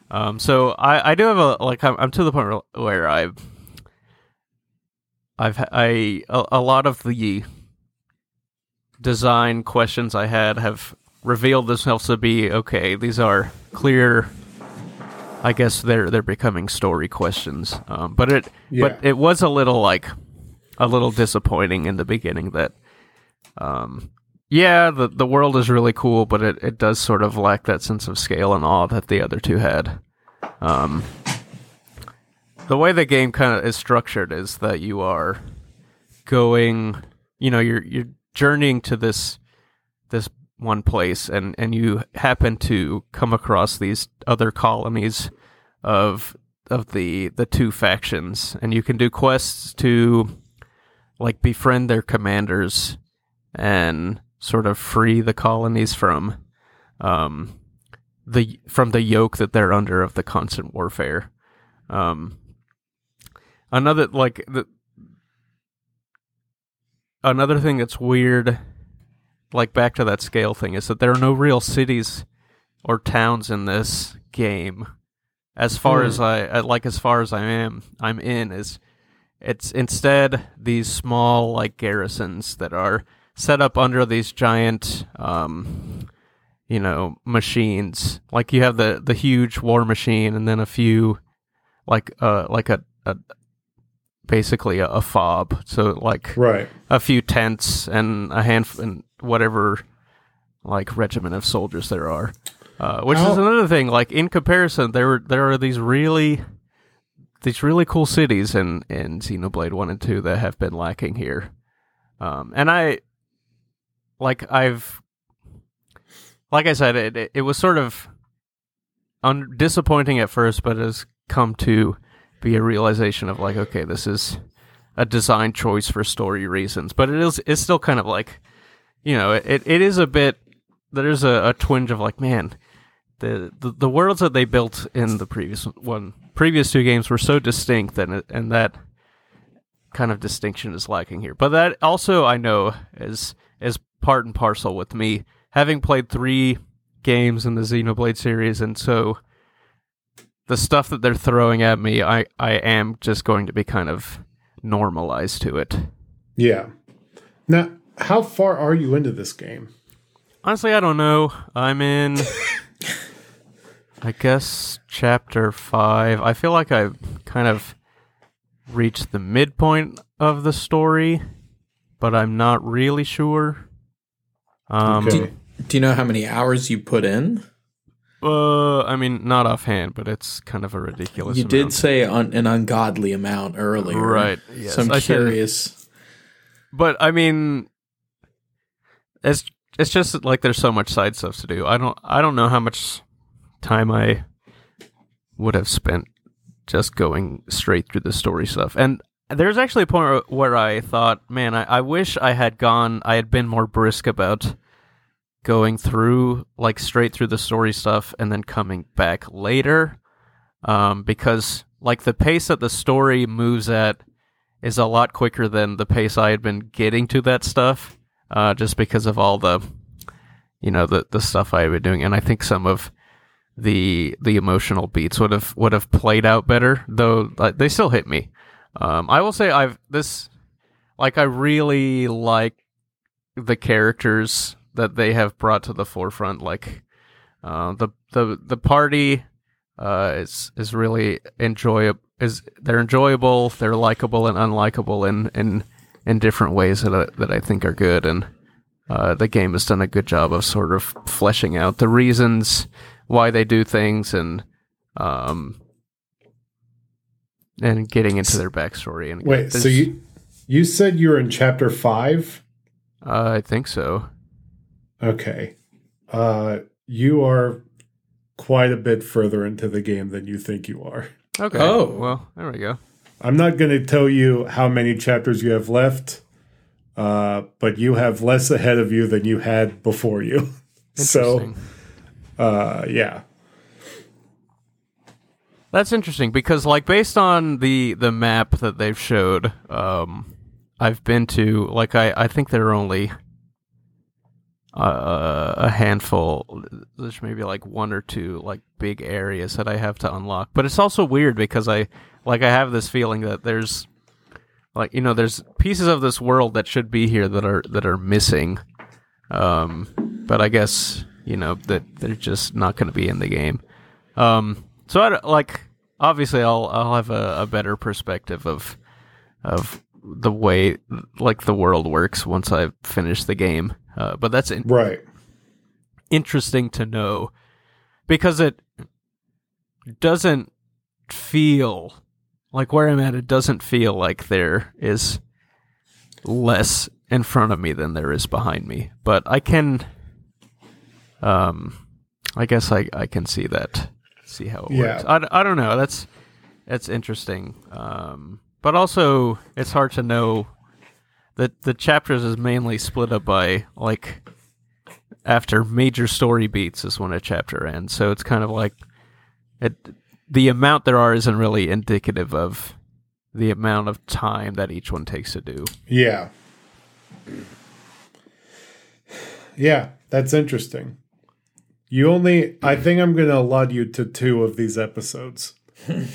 Um, so I, I do have a like I'm, I'm to the point where I I've ha- I a, a lot of the design questions I had have revealed themselves to be okay. These are clear. I guess they're they're becoming story questions. Um, but it Yeah. but it was a little like a little disappointing in the beginning that um yeah the the world is really cool but it, it does sort of lack that sense of scale and awe that the other two had um the way the game kind of is structured is that you are going you know you're you're journeying to this this one place and and you happen to come across these other colonies of of the the two factions and you can do quests to like befriend their commanders and sort of free the colonies from um the from the yoke that they're under of the constant warfare. Um another like the another thing that's weird like back to that scale thing is that there are no real cities or towns in this game as far Hmm. as I uh, like as far as I am I'm in is it's instead these small like garrisons that are set up under these giant um you know machines like you have the the huge war machine and then a few like uh like a, a basically a, a fob so like Right. a few tents and a handful and whatever like regiment of soldiers there are. Uh, which is another thing. Like in comparison, there were there are these really these really cool cities in in Xenoblade One and Two that have been lacking here. Um, and I like I've like I said, it it, it was sort of un- disappointing at first, but has come to be a realization of like, okay, this is a design choice for story reasons, but it is it's still kind of like, you know, it, it is a bit. There's a, a twinge of like, man, the, the the worlds that they built in the previous one, previous two games were so distinct, and and that kind of distinction is lacking here. But that also I know is is part and parcel with me having played three games in the Xenoblade series, and so the stuff that they're throwing at me, I I am just going to be kind of normalized to it. Yeah. Now, how far are you into this game? Honestly, I don't know. I'm in, (laughs) I guess, chapter five. I feel like I've kind of reached the midpoint of the story, but I'm not really sure. Um, Okay. Do you know how many hours you put in? uh, I mean, not offhand, but it's kind of a ridiculous. You did say un- an ungodly amount earlier, Right, yes. so I'm I said- curious. but I mean, it's it's just like there's so much side stuff to do. I don't I don't know how much time I would have spent just going straight through the story stuff. And there's actually a point where I thought, man, I, I wish I had gone. I had been more brisk about going through like straight through the story stuff and then coming back later, um, because like the pace that the story moves at is a lot quicker than the pace I had been getting to that stuff, uh, just because of all the, you know, the the stuff I had been doing, and I think some of the the emotional beats would have would have played out better, though like, they still hit me. Um, I will say I've this, like I really like the characters that they have brought to the forefront, like uh, the the the party uh, is is really enjoyable. Is they're enjoyable, they're likable and unlikable in in in different ways that I, that I think are good, and uh, the game has done a good job of sort of fleshing out the reasons why they do things and um and getting into their backstory. And Wait, so you you said you were in chapter five? uh, I think so. Okay. Uh you are quite a bit further into the game than you think you are. Okay. Oh. well, there we go. I'm not going to tell you how many chapters you have left, uh, but you have less ahead of you than you had before you. (laughs) so, uh, yeah, That's interesting because, like, based on the the map that they've showed, um, I've been to like I I think there are only uh, a handful. There's maybe like one or two like big areas that I have to unlock. But it's also weird because I like I have this feeling that there's like you know there's pieces of this world that should be here that are that are missing. Um, but I guess you know that they're just not going to be in the game. Um, so I like obviously I'll I'll have a, a better perspective of of the way like the world works once I finish the game. Uh, but that's in- right. interesting to know because it doesn't feel like where I'm at. It doesn't feel like there is less in front of me than there is behind me. But I can, um, I guess I I can see that, see how it Yeah. works. I don't know. That's that's interesting. Um, but also it's hard to know that the chapters is mainly split up by like after major story beats is when a chapter ends. So it's kind of like it the amount there are isn't really indicative of the amount of time that each one takes to do. Yeah. Yeah, that's interesting. You only, I think I'm going to allot you to two of these episodes.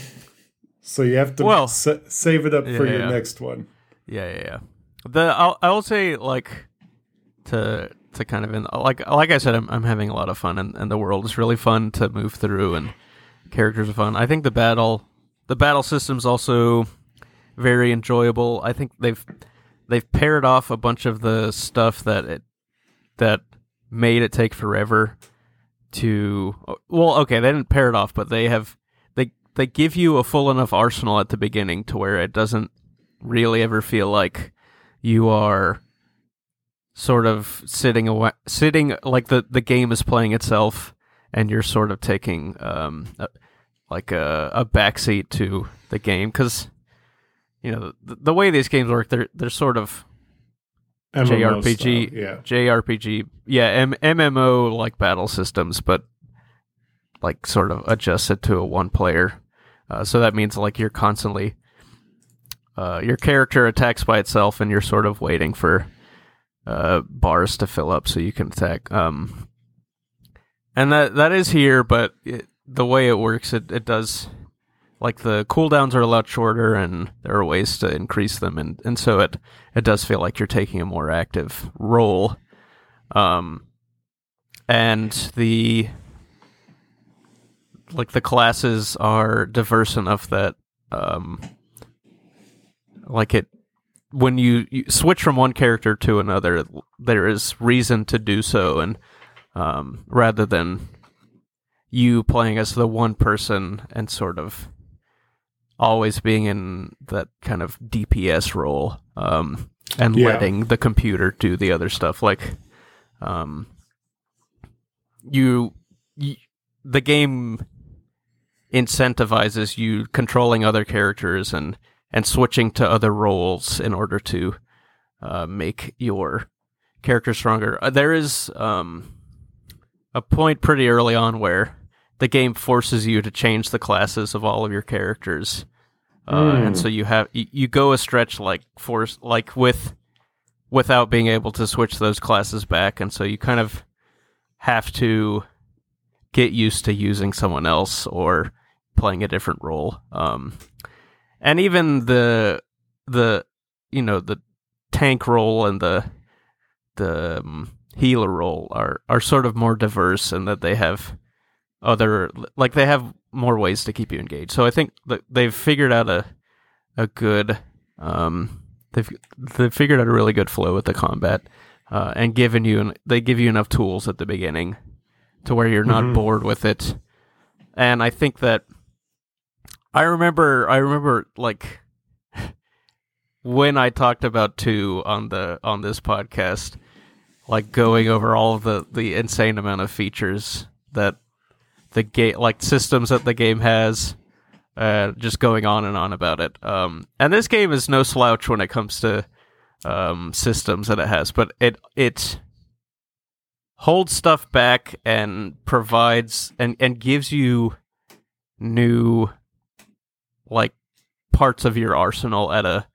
(laughs) so you have to Well- sa- save it up for your Yeah. next one. Yeah, yeah, yeah. The I'll, I will say like to to kind of in like like I said, I'm I'm having a lot of fun and, and the world is really fun to move through and characters are fun. I think the battle the battle system's also very enjoyable. I think they've they've pared off a bunch of the stuff that it that made it take forever to well okay they didn't pare it off but they have they they give you a full enough arsenal at the beginning to where it doesn't really ever feel like you are sort of sitting away, sitting like the the game is playing itself and you're sort of taking um a, like a a backseat to the game cuz you know the, the way these games work they're they're sort of MMO JRPG, style, yeah. JRPG, yeah, M- MMO like battle systems, but like sort of adjusted to a one player. Uh, so that means like you're constantly, uh, your character attacks by itself, and you're sort of waiting for uh, bars to fill up so you can attack. Um, and that that is here, but it, the way it works, it, it does like the cooldowns are a lot shorter, and there are ways to increase them, and, and so it it does feel like you're taking a more active role. Um, and the like the classes are diverse enough that um, like it when you, you switch from one character to another, there is reason to do so, and um, rather than you playing as the one person and sort of always being in that kind of DPS role um, and Yeah. letting the computer do the other stuff. Like, um, you, you, the game incentivizes you controlling other characters and and switching to other roles in order to uh, make your character stronger. Uh, there is um, a point pretty early on where the game forces you to change the classes of all of your characters, uh, Hmm. and so you have you, you go a stretch like force like with without being able to switch those classes back, and so you kind of have to get used to using someone else or playing a different role. Um, and even the the you know the tank role and the the um, healer role are are sort of more diverse and that they have other like they have more ways to keep you engaged. So I think that they've figured out a a good um they've they've figured out a really good flow with the combat uh, and given you they give you enough tools at the beginning to where you're not Mhm. bored with it. And I think that I remember I remember like (laughs) when I talked about two on the on this podcast, like going over all of the the insane amount of features that the game like systems that the game has uh just going on and on about it. Um and this game is no slouch when it comes to um, systems that it has, but it it holds stuff back and provides and and gives you new like parts of your arsenal at a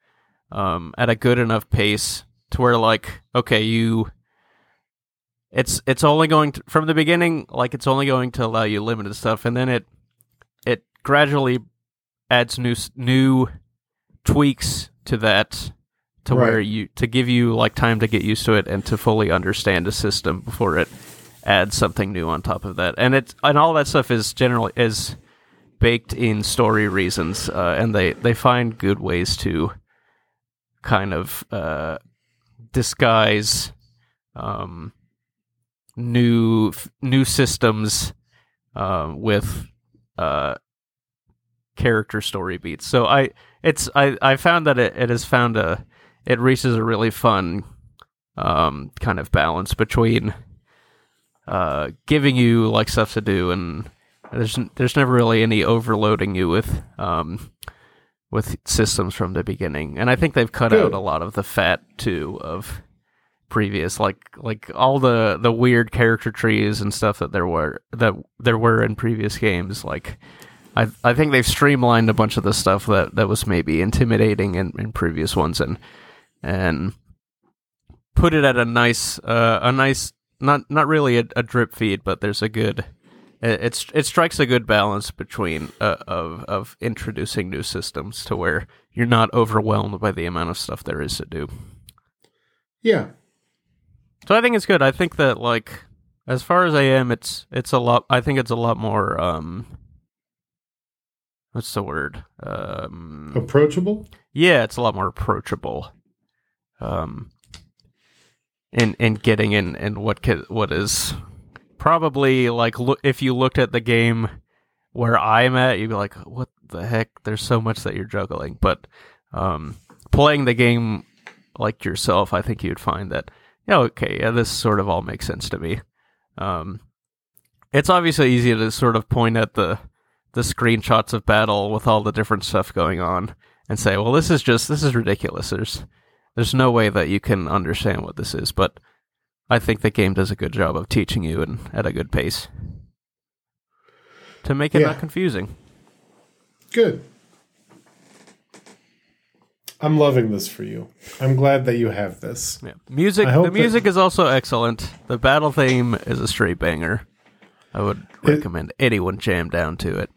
um at a good enough pace to where like okay you it's it's only going to from the beginning like it's only going to allow you limited stuff and then it it gradually adds new new tweaks to that to where you to give you like time to get used to it and to fully understand a system before it adds something new on top of that. And it and all that stuff is generally is baked in story reasons uh, and they they find good ways to kind of uh, disguise um, new new systems uh, with uh, character story beats. So I it's I, I found that it, it has found a it reaches a really fun um, kind of balance between uh, giving you like stuff to do and there's there's never really any overloading you with um, with systems from the beginning. And I think they've cut Good. out a lot of the fat too of previous like like all the the weird character trees and stuff that there were that there were in previous games like I I think they've streamlined a bunch of the stuff that that was maybe intimidating in, in previous ones and and put it at a nice uh, a nice not not really a, a drip feed but there's a good it, it's it strikes a good balance between uh, of of introducing new systems to where you're not overwhelmed by the amount of stuff there is to do. Yeah. So I think it's good. I think that like as far as I am, it's it's a lot. I think it's a lot more. um What's the word? Um Approachable? Yeah, it's a lot more approachable. Um, in in getting in and what ca- what is probably like look if you looked at the game where I'm at, you'd be like, what the heck? There's so much that you're juggling. But um, playing the game like yourself, I think you'd find that yeah, okay, yeah, this sort of all makes sense to me. Um, it's obviously easy to sort of point at the the screenshots of battle with all the different stuff going on and say, well, this is just this is ridiculous. There's there's no way that you can understand what this is, but I think the game does a good job of teaching you and at a good pace to make it Yeah. not confusing. Good. I'm loving this for you. I'm glad that you have this. Yeah. Music the music is also excellent. The battle theme is a straight banger. I would It- recommend anyone jam down to it.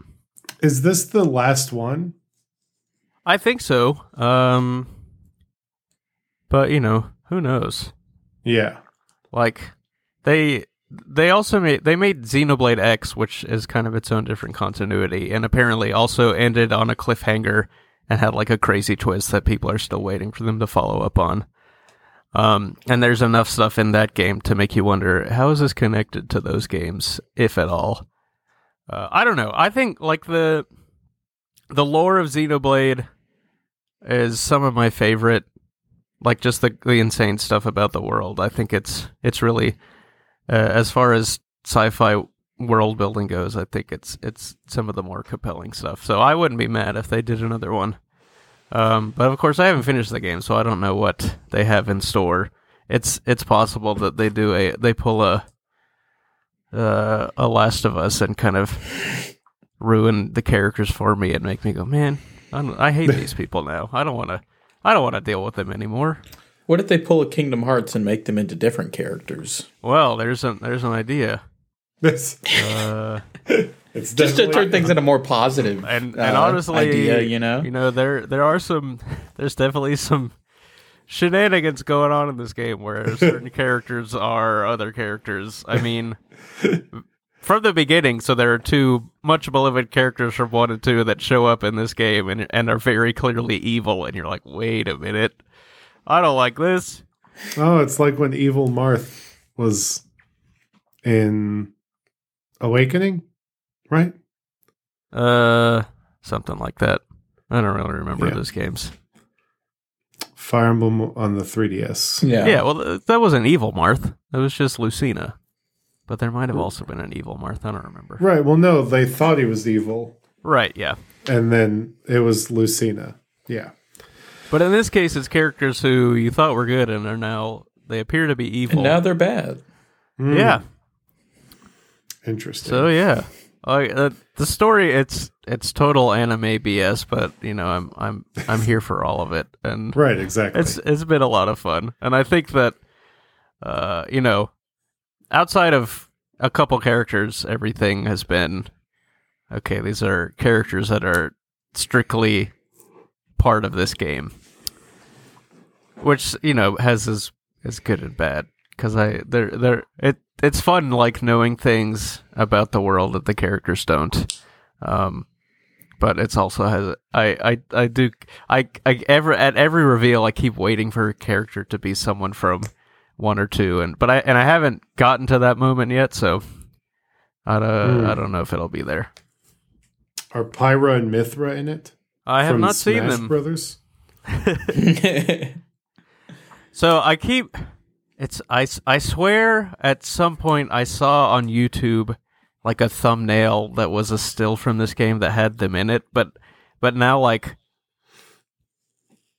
Is this the last one? I think so. Um but you know, who knows? Yeah. Like they they also made they made Xenoblade X, which is kind of its own different continuity, and apparently also ended on a cliffhanger and had like a crazy twist that people are still waiting for them to follow up on. Um, and there's enough stuff in that game to make you wonder how is this connected to those games, if at all. Uh, I don't know. I think like the the lore of Xenoblade is some of my favorite. Like just the the insane stuff about the world. I think it's it's really uh, as far as sci-fi world building goes. I think it's it's some of the more compelling stuff. So I wouldn't be mad if they did another one. Um, but of course, I haven't finished the game, so I don't know what they have in store. It's it's possible that they do a they pull a uh, a Last of Us and kind of ruin the characters for me and make me go, man, I, don't, I hate these people now. I don't want to. I don't want to deal with them anymore. What if they pull a Kingdom Hearts and make them into different characters? Well, there's an there's an idea. This (laughs) Uh, it's Just to turn things into more positive. and uh, and honestly, idea, you know. you know, there there are some, there's definitely some shenanigans going on in this game where (laughs) certain characters are other characters. I mean, from the beginning, so there are two much beloved characters from one and two that show up in this game and and are very clearly evil, and you're like, wait a minute, I don't like this. Oh, it's like when Evil Marth was in Awakening, right? Uh, something like that. I don't really remember Yeah. those games. Fire Emblem on the 3DS. yeah. Yeah, well, th- that wasn't evil Marth. It was just Lucina. But there might have also been an evil Marth. I don't remember. Right. Well, no, they thought he was evil, Right, yeah. and then it was Lucina. Yeah. But in this case, it's characters who you thought were good and are now they appear to be evil. And now they're bad. Hmm, yeah. Interesting. So yeah, I, uh, the story it's it's total anime BS, but you know I'm I'm I'm here for all of it, and (laughs) right, exactly. it's it's been a lot of fun, and I think that uh you know outside of a couple characters, everything has been okay. These are characters that are strictly part of this game, which you know has is is good and bad because I they're they're it it's fun like knowing things about the world that the characters don't. Um, but it's also has I I I do I I ever at every reveal I keep waiting for a character to be someone from one or two and but I and I haven't gotten to that moment yet so I don't, Hmm. I don't know if it'll be there. Are Pyra and Mythra in it? I have From not seen them. Brothers. (laughs) (laughs) So I keep it's I, s- I swear at some point I saw on YouTube like a thumbnail that was a still from this game that had them in it, but but now like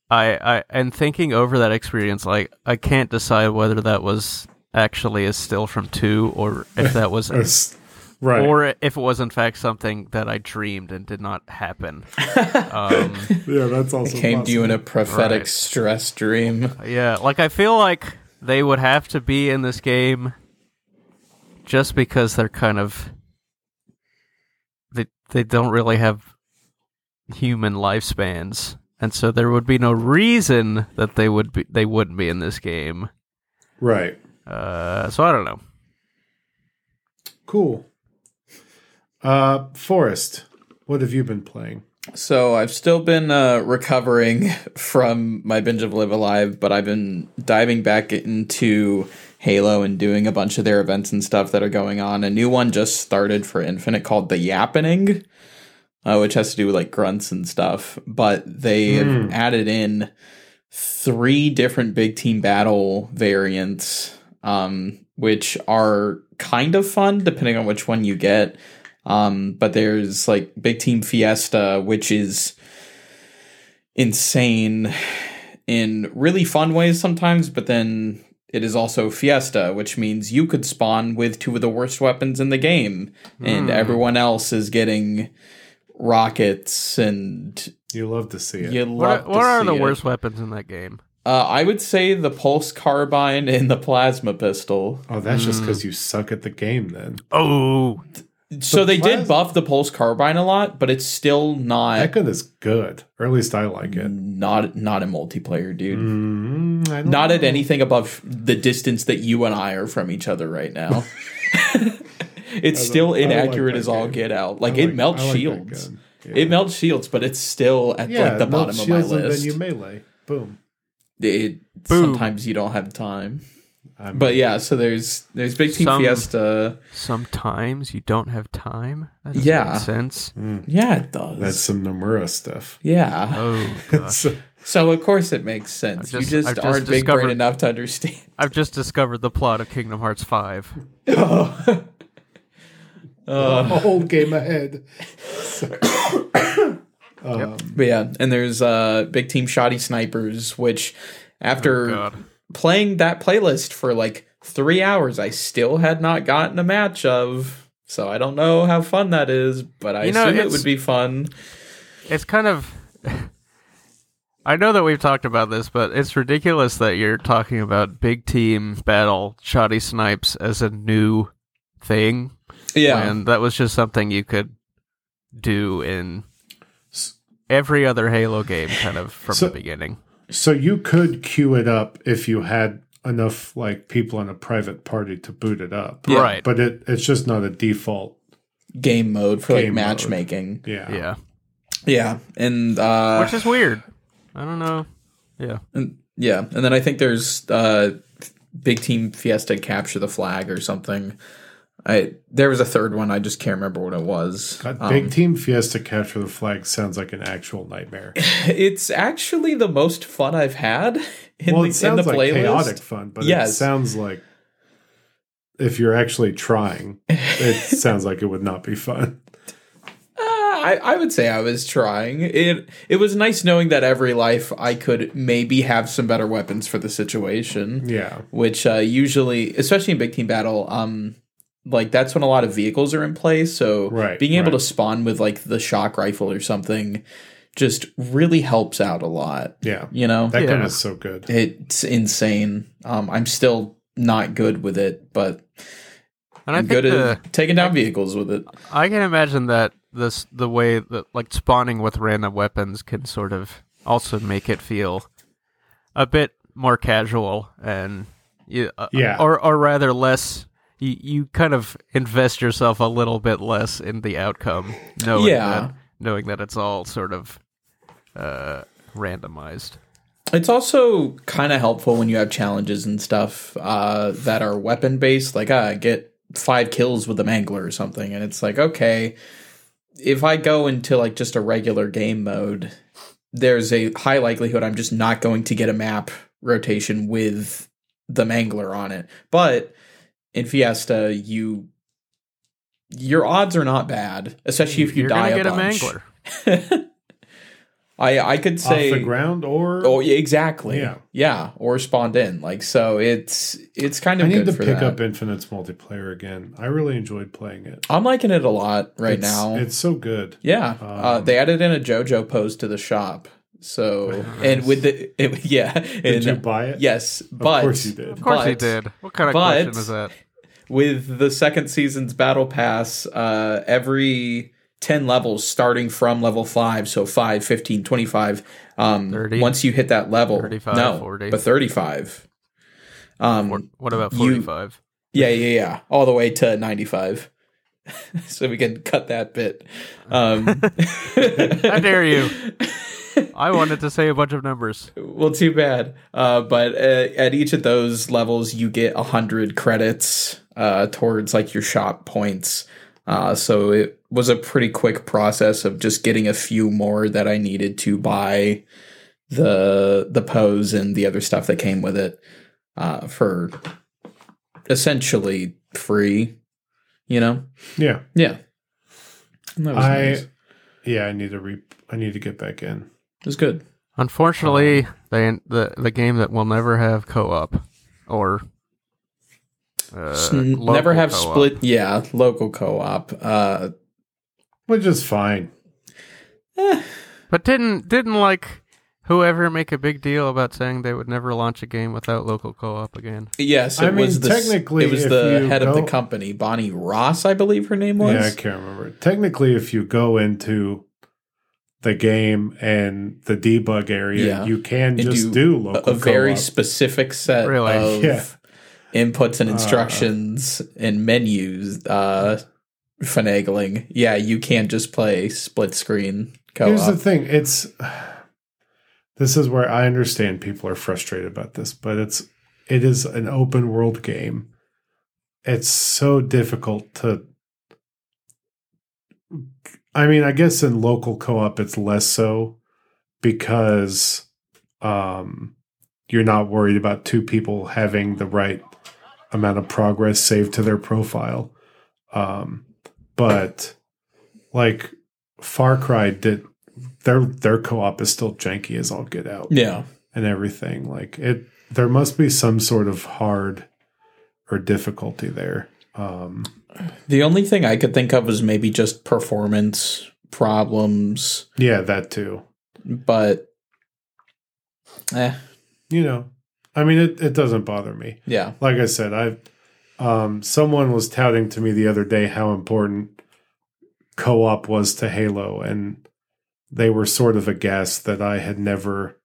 I I and thinking over that experience like I can't decide whether that was actually a still from 2 or if that was (laughs) Or s- right. or if it was in fact something that I dreamed and did not happen. (laughs) um yeah, that's also Came to you in a prophetic Right. stress dream. Yeah, like I feel like they would have to be in this game just because they're kind of they they don't really have human lifespans. And so there would be no reason that they would be they wouldn't be in this game. right. Uh so I don't know. Cool. Uh, Forrest, what have you been playing? So I've still been uh, recovering (laughs) from my binge of Live A Live, but I've been diving back into Halo and doing a bunch of their events and stuff that are going on. A new one just started for Infinite called the Yappening, uh, which has to do with like grunts and stuff. But they have added in three different big team battle variants, um, which are kind of fun depending on which one you get. Um, but there's like Big Team Fiesta, which is insane in really fun ways sometimes, but then it is also Fiesta, which means you could spawn with two of the worst weapons in the game, and everyone else is getting rockets and You love to see it. you What, love are, what to are see the it. worst weapons in that game? Uh, I would say the pulse carbine and the plasma pistol. Oh, that's just Mm. because you suck at the game, then. Oh, So they plas- did buff the pulse carbine a lot, but it's still not That gun is good, or at least I like it. not not a multiplayer, dude. Mm, don't Not at anything above the distance that you and I are from each other right now. (laughs) it's still I like inaccurate as all game. get out. I Like, it melts like shields. Yeah. It melts shields, but it's still at yeah, like the bottom of my shields and list. then you melee. Boom. It, Boom. sometimes you don't have time. I'm, But yeah, so there's there's Big Team Some- Fiesta. sometimes you don't have time. That doesn't Yeah. make sense. Yeah, it does. that's some Nomura stuff. yeah. Oh (laughs) gosh. So- So of course it makes sense. I've just- you just, I've just aren't big brain discovered- enough to understand. (laughs) I've just discovered the plot of Kingdom Hearts 5. (laughs) uh, a whole game ahead. (coughs) (coughs) um, But yeah, and there's uh big team shotty snipers, which after Oh, God. Playing that playlist for like three hours, I still had not gotten a match of. So I don't know how fun that is, but I You know, assume it would be fun. It's kind of. (laughs) I know that we've talked about this, but it's ridiculous that you're talking about big team battle shotty snipes as a new thing. Yeah, And that was just something you could do in every other Halo game, kind of from So- the beginning. So you could queue it up if you had enough like people in a private party to boot it up. Yeah. Right. But it it's just not a default. game mode for like Game mode. matchmaking. Yeah. Yeah. Yeah, and uh, Which is weird. I don't know. Yeah. And, yeah, and then I think there's uh, big team Fiesta capture the flag or something. I there was a third one. I just can't remember what it was. God, Um, Big Team Fiesta Capture the Flag sounds like an actual nightmare. (laughs) it's actually the most fun I've had in, well, the, it in sounds the like playlist. chaotic fun, but it Yes. sounds like if you're actually trying, it (laughs) sounds like it would not be fun. Uh, I, I would say I was trying. It it was nice knowing that every life I could maybe have some better weapons for the situation. Yeah. Which uh, usually, especially in big team battle, um, like that's when a lot of vehicles are in play. So Right, being able right. to spawn with like the shock rifle or something just really helps out a lot. Yeah. You know, That gun is so good. it's insane. Um, I'm still not good with it, but And I I'm good the, at taking down vehicles with it. I can imagine that this the way that like spawning with random weapons can sort of also make it feel a bit more casual and you, uh, Yeah. or or rather less. You, you kind of invest yourself a little bit less in the outcome, knowing Yeah. that knowing that it's all sort of uh, randomized. It's also kind of helpful when you have challenges and stuff uh, that are weapon based, like uh, get five kills with a mangler or something, and it's like okay, if I go into like just a regular game mode, there's a high likelihood I'm just not going to get a map rotation with the mangler on it. But in Fiesta, you your odds are not bad, especially if you You're die gonna get a a bunch. mangler. (laughs) I I could say Off the ground or Oh, yeah, exactly. Yeah. yeah, or spawned in. Like so, it's it's kind of I need good to for pick that. up Infinite's multiplayer again. I really enjoyed playing it. I'm liking it a lot right It's- now. It's so good. yeah, uh, Um, they added in a JoJo pose to the shop. So (laughs) and with the it, yeah, Did and you buy it? yes, but Of course you did. Of course he but- did. What kind of but- question is that? With the second season's battle pass, uh, every 10 levels starting from level 5, so 5, 15, 25, um, 30? once you hit that level, 35, no, 40. but 35. Um, what about you- forty five? Yeah, yeah, yeah. All the way to 95. (laughs) so we can cut that bit. Um, (laughs) How dare you? (laughs) I wanted to say a bunch of numbers. (laughs) well, too bad. Uh, but uh, at each of those levels, you get 100 credits uh, towards like your shop points. Uh, so it was a pretty quick process of just getting a few more that I needed to buy the the pose and the other stuff that came with it uh, for essentially free. You know, Yeah. yeah. And that was I nice. yeah, I need to re I need to get back in. It was good. Unfortunately, they the the game that will never have co op or uh, S- n- local never have co-op. split. Yeah, local co-op. Uh, Which is fine. But didn't didn't like whoever make a big deal about saying they would never launch a game without local co op again? yes, it I mean, was the, technically, it was if the you head of the company, Bonnie Ross, I believe her name was. Yeah, I can't remember. Technically, if you go into the game and the debug area, Yeah. you can And just do do a, local a very co-op. specific set Really? of (laughs) Yeah. inputs and Uh, instructions and menus uh, finagling. Yeah, you can't just play split screen Here's the thing: it's this is where I understand people are frustrated about this, but it's it is an open world game. It's so difficult to. I mean, I guess in local co-op it's less so because um, you're not worried about two people having the right amount of progress saved to their profile. Um, but like Far Cry did their their co-op is still janky as all get out yeah, and everything. Like it there must be some sort of hard or difficulty there. Um the only thing I could think of was maybe just performance problems, yeah, that too. but eh, You know. I mean it, it doesn't bother me. yeah. Like I said, I um someone was touting to me the other day how important co-op was to Halo and they were sort of aghast that I had never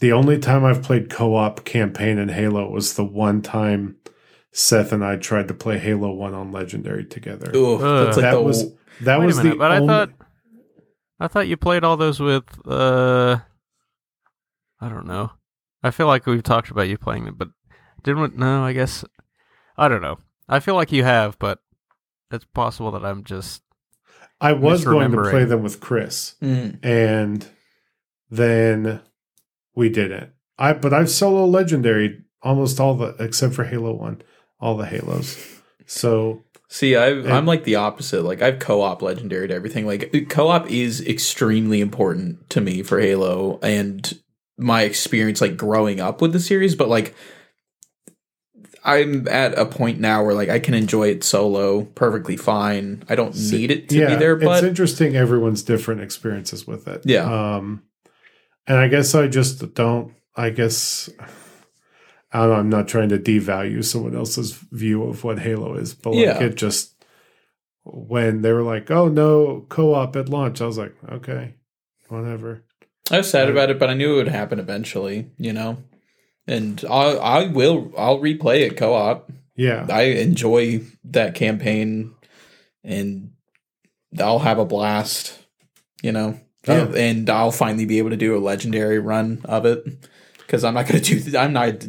the only time I've played co-op campaign in Halo was the one time Seth and I tried to play Halo 1 on Legendary together. Ooh, that's like that the was that was minute, the but only, I thought I thought you played all those with uh I don't know. I feel like we've talked about you playing them, but didn't we, no, I guess I don't know. I feel like you have, but it's possible that I'm just I was going to play them with Chris Mm. and then we didn't. I but I've solo legendary almost all the except for Halo 1, all the Halos. So See, I've, I'm like the opposite. Like I've co-op legendary to everything. Like co-op is extremely important to me for Halo and my experience like growing up with the series. But like, I'm at a point now where like I can enjoy it solo perfectly fine. I don't need it to be there. But it's interesting. Everyone's different experiences with it. Yeah. Um, and I guess I just don't. I guess I. I'm not trying to devalue someone else's view of what Halo is, but like Yeah. it just when they were like, "Oh no, co-op at launch," I was like, "Okay, whatever." I was sad about it, but I knew it would happen eventually. You know, and I I will I'll replay it co-op. Yeah, I enjoy that campaign, and I'll have a blast. You know, Yeah. Uh, and I'll finally be able to do a legendary run of it because I'm not going to do. I'm not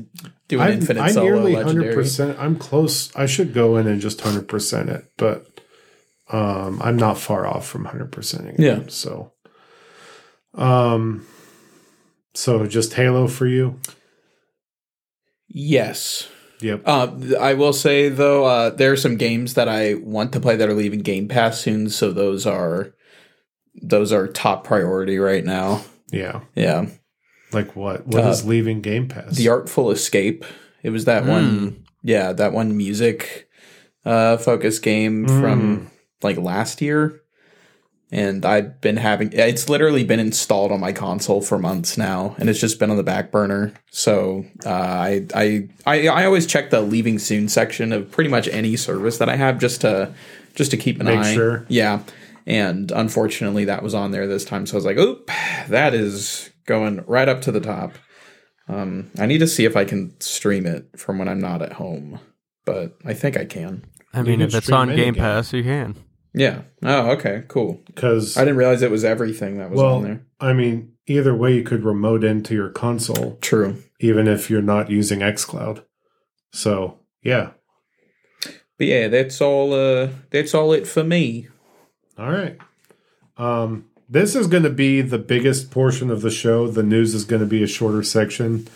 doing I'm, infinite I'm solo nearly legendary. hundred percent. I'm close. I should go in and just hundred percent it, but um, I'm not far off from hundred percenting. Yeah. So, um, so just Halo for you. Yes. Yep. Uh, I will say though, uh, there are some games that I want to play that are leaving Game Pass soon, so those are those are top priority right now. Yeah. Yeah, Like what? What Uh, is leaving Game Pass? The Artful Escape. It was that one. Yeah, that one music uh, focus game Mm. from like last year. And I've been having it's literally been installed on my console for months now, and it's just been on the back burner. So uh, I, I I I always check the leaving soon section of pretty much any service that I have just to just to keep an Make eye. sure. Yeah, and unfortunately that was on there this time, so I was like, oop, that is going right up to the top. Um, I need to see if I can stream it from when I'm not at home, but I think I can. I mean, can if it's stream on any Game game. Pass, you can. Yeah. Oh, okay, cool. Because I didn't realize it was everything that was well, on there. I mean, either way, you could remote into your console, True. even if you're not using XCloud. So yeah. But yeah, that's all. Uh, that's all it for me. All right. Um, this is going to be the biggest portion of the show. The news is going to be a shorter section.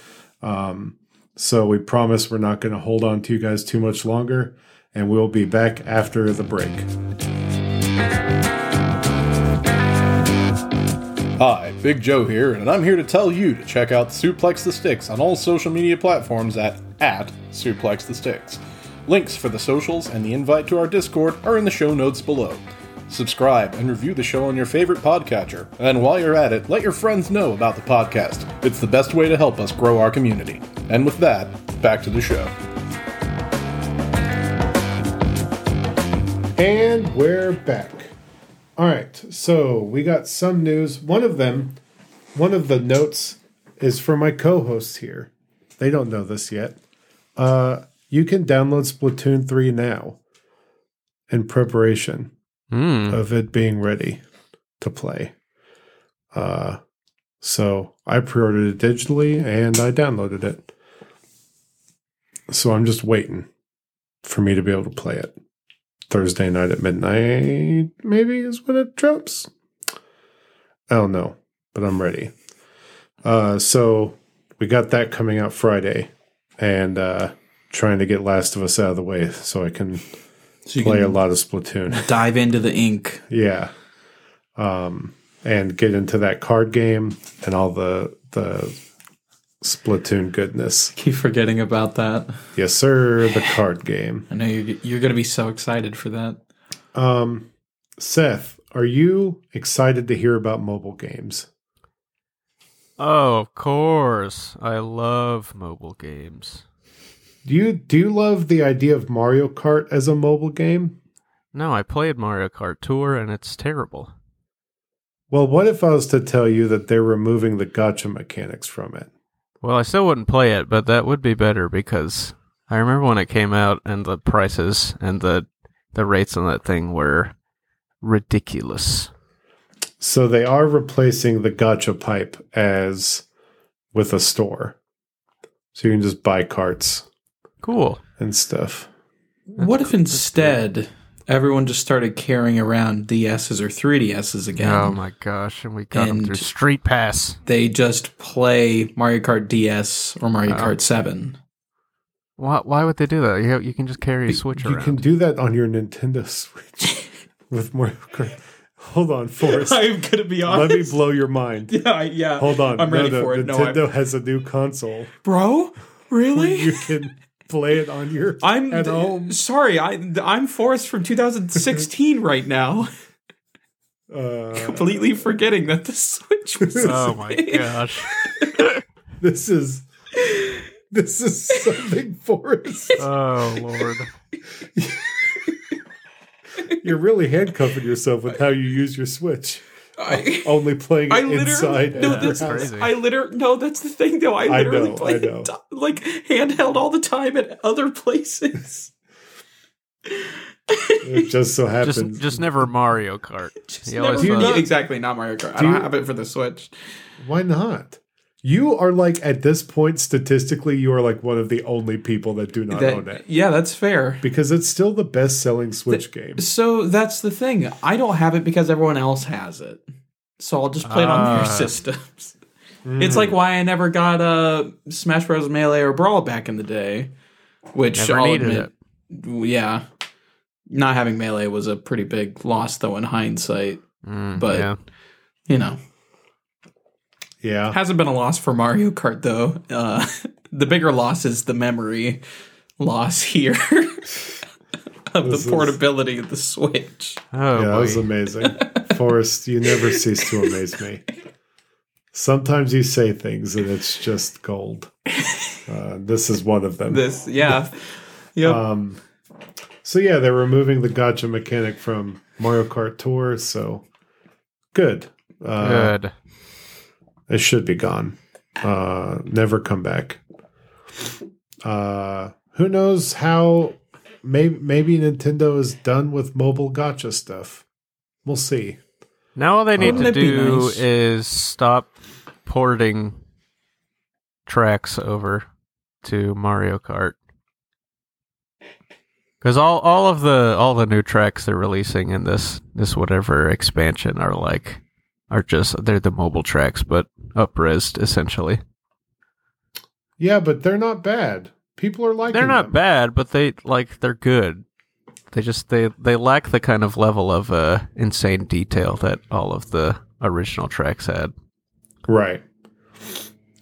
Um, so we promise we're not going to hold on to you guys too much longer, and we'll be back after the break. Hi, Big Joe here, and I'm here to tell you to check out Suplex the Sticks on all social media platforms at, at Suplex the Sticks. Links for the socials and the invite to our Discord are in the show notes below. Subscribe and review the show on your favorite podcatcher, and while you're at it, let your friends know about the podcast. It's the best way to help us grow our community. And with that, back to the show. And we're back. All right. So we got some news. One of them, one of the notes is for my co hosts here. They don't know this yet. Uh, you can download Splatoon 3 now in preparation Hmm. of it being ready to play. Uh, so I pre ordered it digitally and I downloaded it. So I'm just waiting for me to be able to play it. Thursday night at midnight, maybe is when it drops. I don't know, but I'm ready. Uh, so we got that coming out Friday, and uh, trying to get Last of Us out of the way so I can So you play a lot of Splatoon. (laughs) dive into the ink. Yeah. Um, and get into that card game and all the the Splatoon goodness. Keep forgetting about that. Yes, sir. The card game. I know you're, you're going to be so excited for that. Um, Seth, are you excited to hear about mobile games? Oh, of course. I love mobile games. Do you do you love the idea of Mario Kart as a mobile game? No, I played Mario Kart Tour and it's terrible. Well, what if I was to tell you that they're removing the gacha mechanics from it? Well, I still wouldn't play it, but that would be better because I remember when it came out and the prices and the the rates on that thing were ridiculous. So they are replacing the gacha pipe as with a store. So you can just buy carts Cool. and stuff. what if instead everyone just started carrying around DSs or 3DSs again? Oh my gosh, and we got them And- through Street Pass. They just play Mario Kart DS or Mario Oh. Kart 7. Why, why would they do that? You, you can just carry a Switch You around. You can do that on your Nintendo Switch (laughs) with Mario Kart. Hold on, Forrest. I'm gonna be honest. Let me blow your mind. (laughs) yeah, yeah. Hold on. I'm ready no, no, for it. No, Nintendo has a new console. bro. Really? You can (laughs) play it on your (laughs) I'm at home. sorry. I I'm Forrest from 2016 right now. (laughs) Uh, Completely forgetting that the Switch was. (laughs) oh my gosh. this is this is something, Forrest. Oh lord. You're really handcuffing yourself with how you use your Switch. I, (laughs) Only playing I literally inside. no. at That's crazy. I literally no. That's the thing though. I I literally know, play I know. it, like handheld all the time at other places. (laughs) It (laughs) just so happens. Just just never Mario Kart. Just You always never- thought- Yeah, exactly, not Mario Kart. I Do don't you- have it for the Switch. Why not? You are like at this point statistically, you are like one of the only people that do not That- own it yeah, that's fair. because it's still the best-selling Switch game. So that's the thing. I don't have it because everyone else has it. So I'll just play it on Ah. their systems. It's like why I never got uh, Smash Bros. Melee or Brawl back in the day, which Never I'll needed admit, yeah, not having Melee was a pretty big loss though in hindsight. Mm, But- yeah. You know, Yeah, hasn't been a loss for Mario Kart though. Uh, (laughs) the bigger loss is the memory loss here (laughs) of This the portability of the Switch. Oh yeah, that was amazing. Forrest, you never cease to amaze me. Sometimes you say things and it's just gold. Uh, this is one of them. This, yeah, yep. Um, so yeah, they're removing the gacha mechanic from Mario Kart Tour. So good. Uh, Good. It should be gone. Uh, never come back. Uh, who knows how? Maybe maybe Nintendo is done with mobile gacha stuff. We'll see. Now all they need Wouldn't to do nice? is stop porting tracks over to Mario Kart. Because all, all of the all the new tracks they're releasing in this this whatever expansion are like are just they're the mobile tracks but upresed essentially. Yeah, but they're not bad. People are like They're not them. bad, but they like they're good. They just they they lack the kind of level of uh insane detail that all of the original tracks had. Right.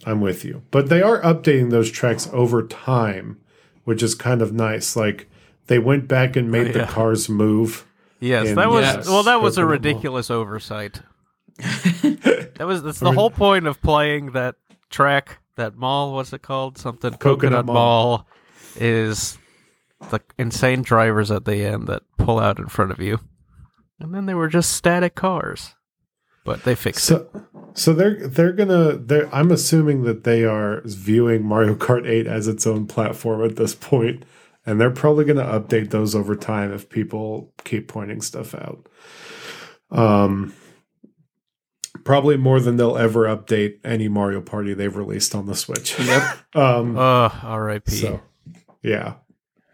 I'm with you. But they are updating those tracks over time, which is kind of nice. Like they went back and made Oh, the cars move. Yes, And that was yes, well. That was a ridiculous oversight. That was that's the whole point of playing that track, that mall. What's it called? Something Coconut Coconut, Mall. mall. is the insane drivers at the end that pull out in front of you, and then they were just static cars. But they fixed it. So so they're they're gonna they're I'm assuming that they are viewing Mario Kart 8 as its own platform at this point, and they're probably gonna update those over time if people keep pointing stuff out. Um probably more than they'll ever update any Mario Party they've released on the Switch. (laughs) Yep. (laughs) Um Uh, R.I.P. so yeah.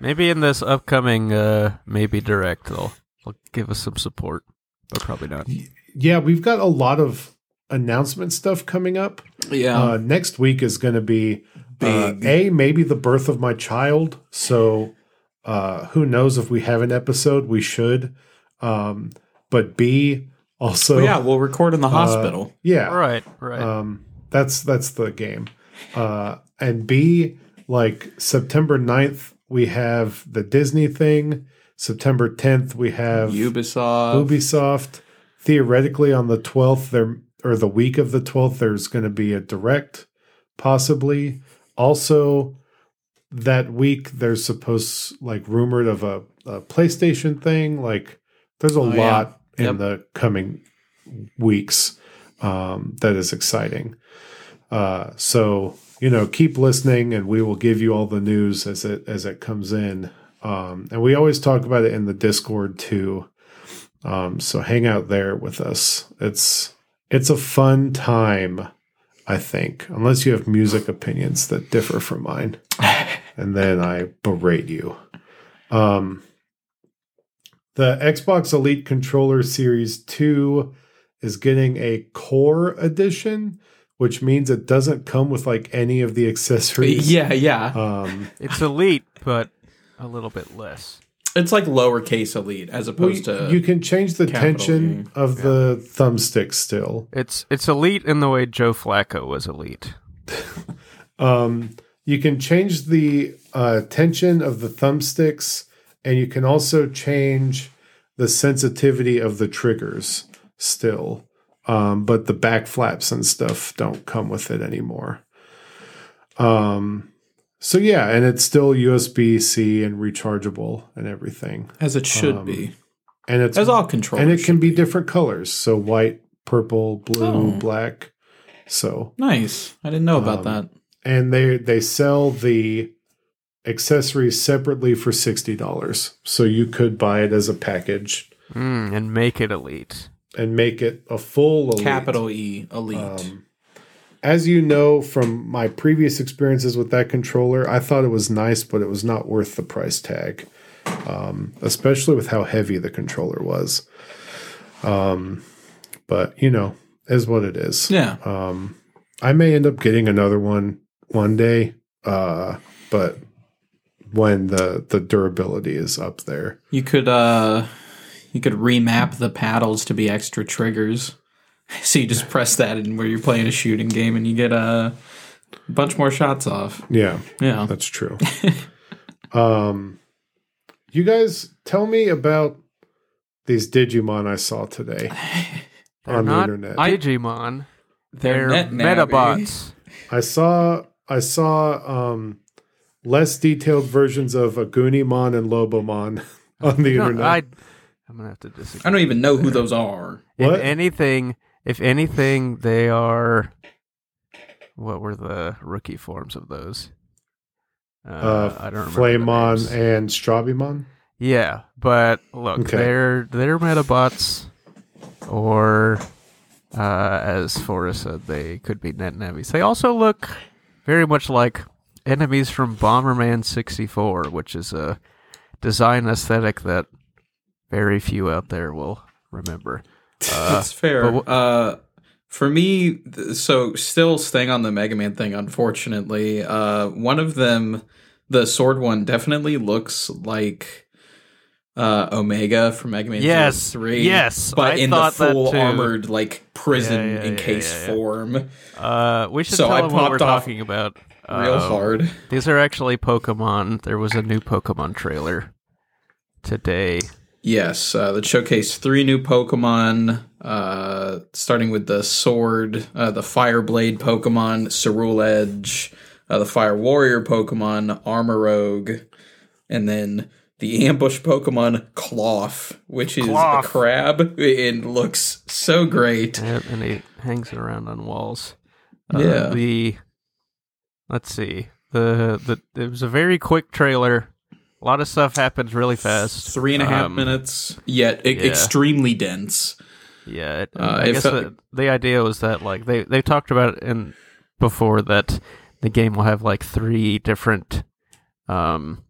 Maybe in this upcoming uh maybe direct they'll, they'll give us some support, but probably not. Yeah, we've got a lot of announcement stuff coming up. Yeah. Uh, next week is going to be uh, a maybe the birth of my child. So uh, who knows if we have an episode? We should. Um, but B also Well, yeah, we'll record in the uh, hospital. yeah, Right, right. um, that's that's the game. Uh, and B, like September 9th, we have the Disney thing. September 10th, we have Ubisoft. Ubisoft. Theoretically, on the 12th, there or the week of the 12th, there's going to be a direct, possibly. Also, that week, there's supposed like rumored of a, a PlayStation thing. Like, there's a Oh, yeah. In Yep. the coming weeks um, that is exciting. Uh, so you know, keep listening, and we will give you all the news as it as it comes in. Um, and we always talk about it in the Discord too. Um, so hang out there with us. It's it's a fun time, I think, unless you have music opinions that differ from mine, (laughs) and then I berate you. Um, the Xbox Elite Controller Series Two is getting a Core Edition, which means it doesn't come with like any of the accessories. (laughs) Yeah, yeah. Um, It's elite, but a little bit less. It's like lowercase elite as well, opposed you, to you can change the tension E. of the thumbstick still. It's it's elite in the way Joe Flacco was elite. (laughs) Um, you can change the uh, tension of the thumbsticks, and you can also change the sensitivity of the triggers still. Um, but the back flaps and stuff don't come with it anymore. Um, so yeah, and it's still USB C and rechargeable and everything, as it should um, be. and it's As all controllers. and it can should be different colors, so white, purple, blue, Oh. black. So nice. I didn't know about Um, that. and they they sell the accessories separately for sixty dollars. So you could buy it as a package Mm, and make it elite. and make it a full elite. Capital E elite. Um, as you know from my previous experiences with that controller, I thought it was nice, but it was not worth the price tag, um, especially with how heavy the controller was. Um, but you know, is what it is. yeah. Um, I may end up getting another one one day, uh, but when the the durability is up there. You could uh you could remap the paddles to be extra triggers. (laughs) So you just press that in where you're playing a shooting game and you get a bunch more shots off. Yeah, Yeah. that's true. (laughs) um, you guys tell me about these Digimon I saw today (laughs) They're on the internet. Digimon. They're They're. Metabots. I saw I saw um, less detailed versions of Agunimon and Lobomon (laughs) on the No, internet. I, I'm gonna have to disagree. I don't even know who those are. What? If anything, if anything, they are. What were the rookie forms of those? Uh, uh, I don't remember. the Flamemon and Strabimon. Yeah, but look, Okay. they're they're Metabots, or uh, as Forrest said, they could be NetNavis. They also look very much like enemies from Bomberman '64, which is a design aesthetic that very few out there will remember. (laughs) Uh, That's fair. but uh, for me, so still staying on the Mega Man thing, unfortunately, uh, one of them, the sword one, definitely looks like uh, Omega from Mega Man Yes, 3. yes, But I in the full armored, like, prison Yeah, yeah, encased yeah, form. uh, we should So tell I them what we're off talking about. Real Uh, hard. These are actually Pokemon. There was a new Pokemon trailer today. Yes, uh, that showcased three new Pokemon, uh, starting with the Sword, uh, the Fire Blade Pokemon, Ceruledge, uh, the Fire Warrior Pokemon, Armarouge, and then the Ambush Pokemon Klawf, which is Klawf. a crab. It looks so great. And he hangs it around on walls. Uh, Yeah. The let's see. The the it was a very quick trailer. A lot of stuff happens really fast. Three and a half Um, minutes, yet e- yeah. extremely dense. Yeah, it, Uh, I guess felt- the, the idea was that like they they talked about it in before that the game will have like three different um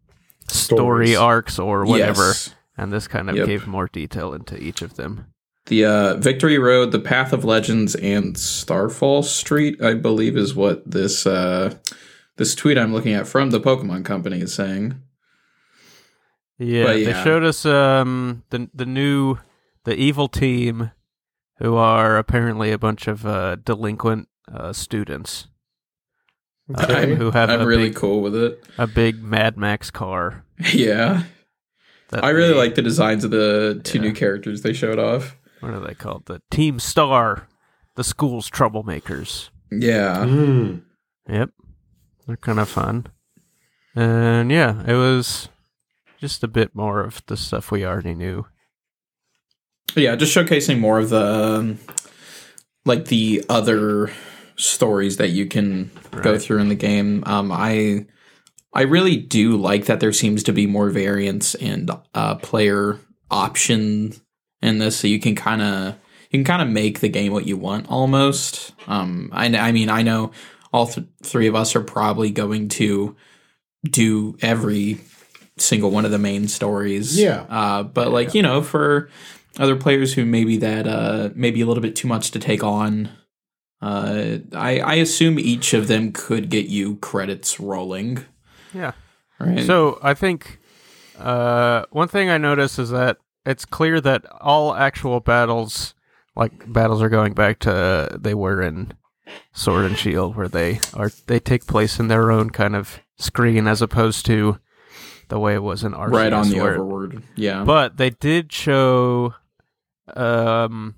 story arcs or whatever, Yes. and this kind of Yep. gave more detail into each of them. The uh, Victory Road, the Path of Legends, and Starfall Street, I believe, is what this uh, this tweet I'm looking at from the Pokemon Company is saying. Yeah, But they showed us um the the new the evil team, who are apparently a bunch of uh, delinquent uh, students uh, (laughs) Okay. who have I'm a really big, cool with it. a big Mad Max car. (laughs) Yeah, I really like the designs of the two Yeah. new characters they showed off. What are they called? The Team Star, the school's troublemakers. Yeah, Mm. Yep, they're kind of fun, and yeah, it was just a bit more of the stuff we already knew. yeah, just showcasing more of the um, like the other stories that you can go through in the game. Um, I I really do like that there seems to be more variance and uh, player option in this, so you can kind of you can kind of make the game what you want almost. Um, I I mean I know all th- three of us are probably going to do every single one of the main stories. Yeah. Uh, but like you know for other players who maybe that uh maybe a little bit too much to take on Uh, I I assume each of them could get you credits rolling. Yeah. Right. So I think uh, one thing I noticed is that it's clear that all actual battles, like battles, are going back to uh, they were in Sword and Shield, where they are they take place in their own kind of screen as opposed to the way it was in Arceus. right on the where- overworld. Yeah. But they did show, um,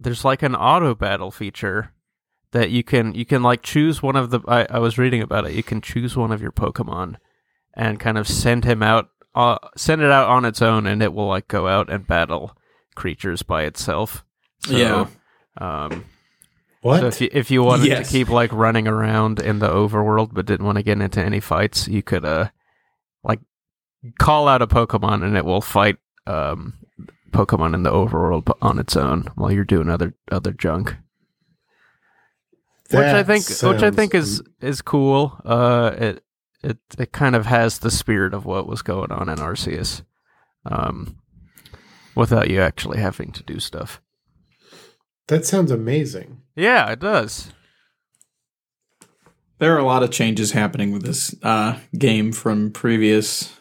there's like an auto battle feature that you can you can like choose one of the. I, I was reading about it. You can choose one of your Pokemon and kind of send him out, uh, send it out on its own, and it will like go out and battle creatures by itself. So, Yeah. Um, What? so if you if you wanted Yes. to keep like running around in the overworld but didn't want to get into any fights, you could uh like call out a Pokemon and it will fight um Pokemon in the overworld on its own while you're doing other other junk. which I think which I think is is cool. Uh it it it kind of has the spirit of what was going on in Arceus. Um without you actually having to do stuff. That sounds amazing. Yeah, it does. there are a lot of changes happening with this uh, game from previous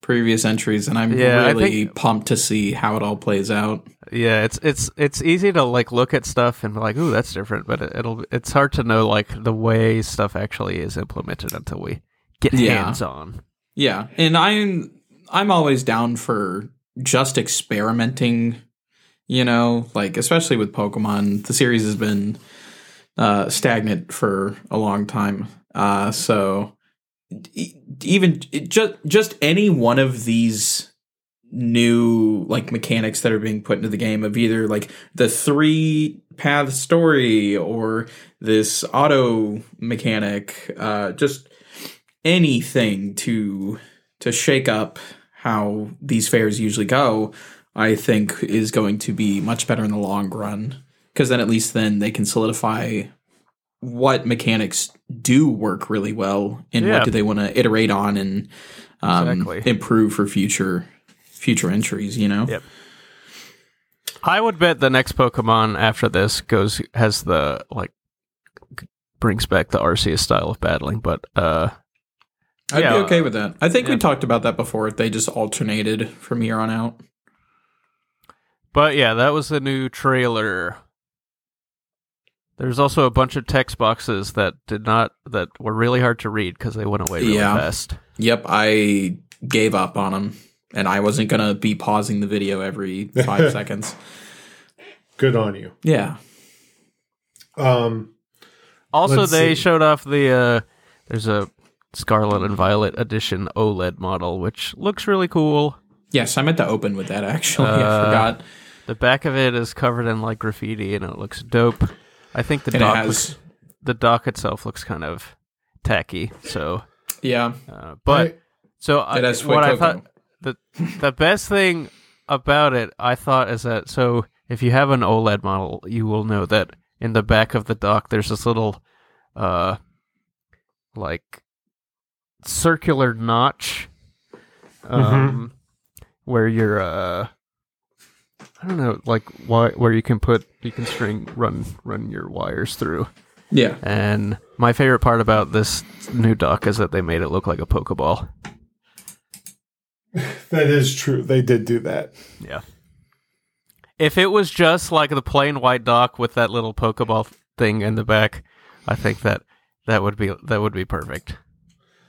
previous entries, and I'm Yeah, really think- pumped to see how it all plays out. Yeah, it's it's it's easy to like look at stuff and be like, "Ooh, that's different," but it, it'll it's hard to know like the way stuff actually is implemented until we get Yeah. hands on. Yeah, and I'm I'm always down for just experimenting. You know, like especially with Pokemon, the series has been uh, stagnant for a long time. Uh, so even just just any one of these new like mechanics that are being put into the game of either like the three path story or this auto mechanic uh just anything to to shake up how these fairs usually go i think is going to be much better in the long run because then at least then they can solidify what mechanics do work really well and Yeah. what do they want to iterate on and um, Exactly. improve for future future entries you know Yep. I would bet the next Pokemon after this goes has the like brings back the Arceus style of battling, but uh i'd Yeah. be okay with that i think Yeah. we talked about that before they just alternated from here on out but yeah, that was the new trailer. There's also a bunch of text boxes that did not that were really hard to read because they went away really Yeah. fast. Yep, I gave up on them, and I wasn't gonna be pausing the video every five (laughs) seconds. Good on you. Yeah, Um, Also, they see. showed off the uh, there's a Scarlet and Violet edition OLED model, which looks really cool. yes, I meant to open with that. Actually, I Uh, forgot. The back of it is covered in like graffiti, and it looks dope. I think the And dock has- looks, the dock itself looks kind of tacky. So, Yeah, uh, but I- so I, has what I thought the the best thing about it, I thought, is that so if you have an OLED model, you will know that in the back of the dock there's this little, uh, like circular notch, um, where you're uh. I don't know, like why, where you can put you can string run run your wires through. yeah, And my favorite part about this new dock is that they made it look like a Pokeball. (laughs) that is true. They did do that. Yeah. If it was just like the plain white dock with that little Pokeball thing in the back, I think that that would be that would be perfect.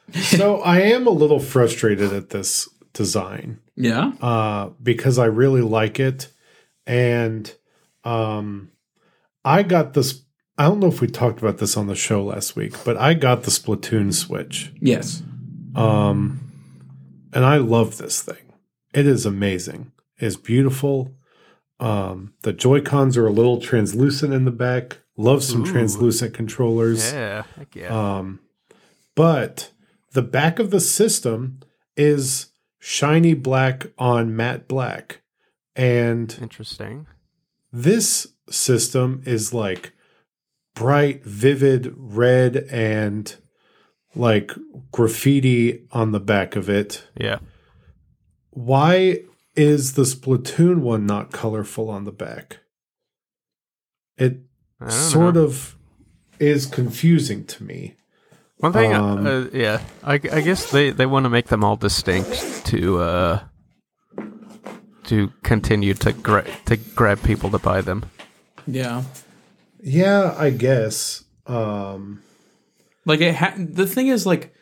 (laughs) So I am a little frustrated at this design yeah. uh, because I really like it, and um, I got this. I don't know if we talked about this on the show last week, but I got the Splatoon Switch, Yes. um, and I love this thing. It is amazing. It's beautiful. Um, the Joy Cons are a little translucent in the back. Love some Ooh. translucent controllers. Yeah, heck yeah. Um, but the back of the system is shiny black on matte black. And Interesting. this system is like bright, vivid red and like graffiti on the back of it. Yeah. Why is the Splatoon one not colorful on the back? It sort know. of is confusing to me. One thing, uh, um, uh, yeah, I, I guess they, they want to make them all distinct to uh, to continue to gra- to grab people to buy them. Yeah. Yeah, I guess. Um, Like it ha- the thing is like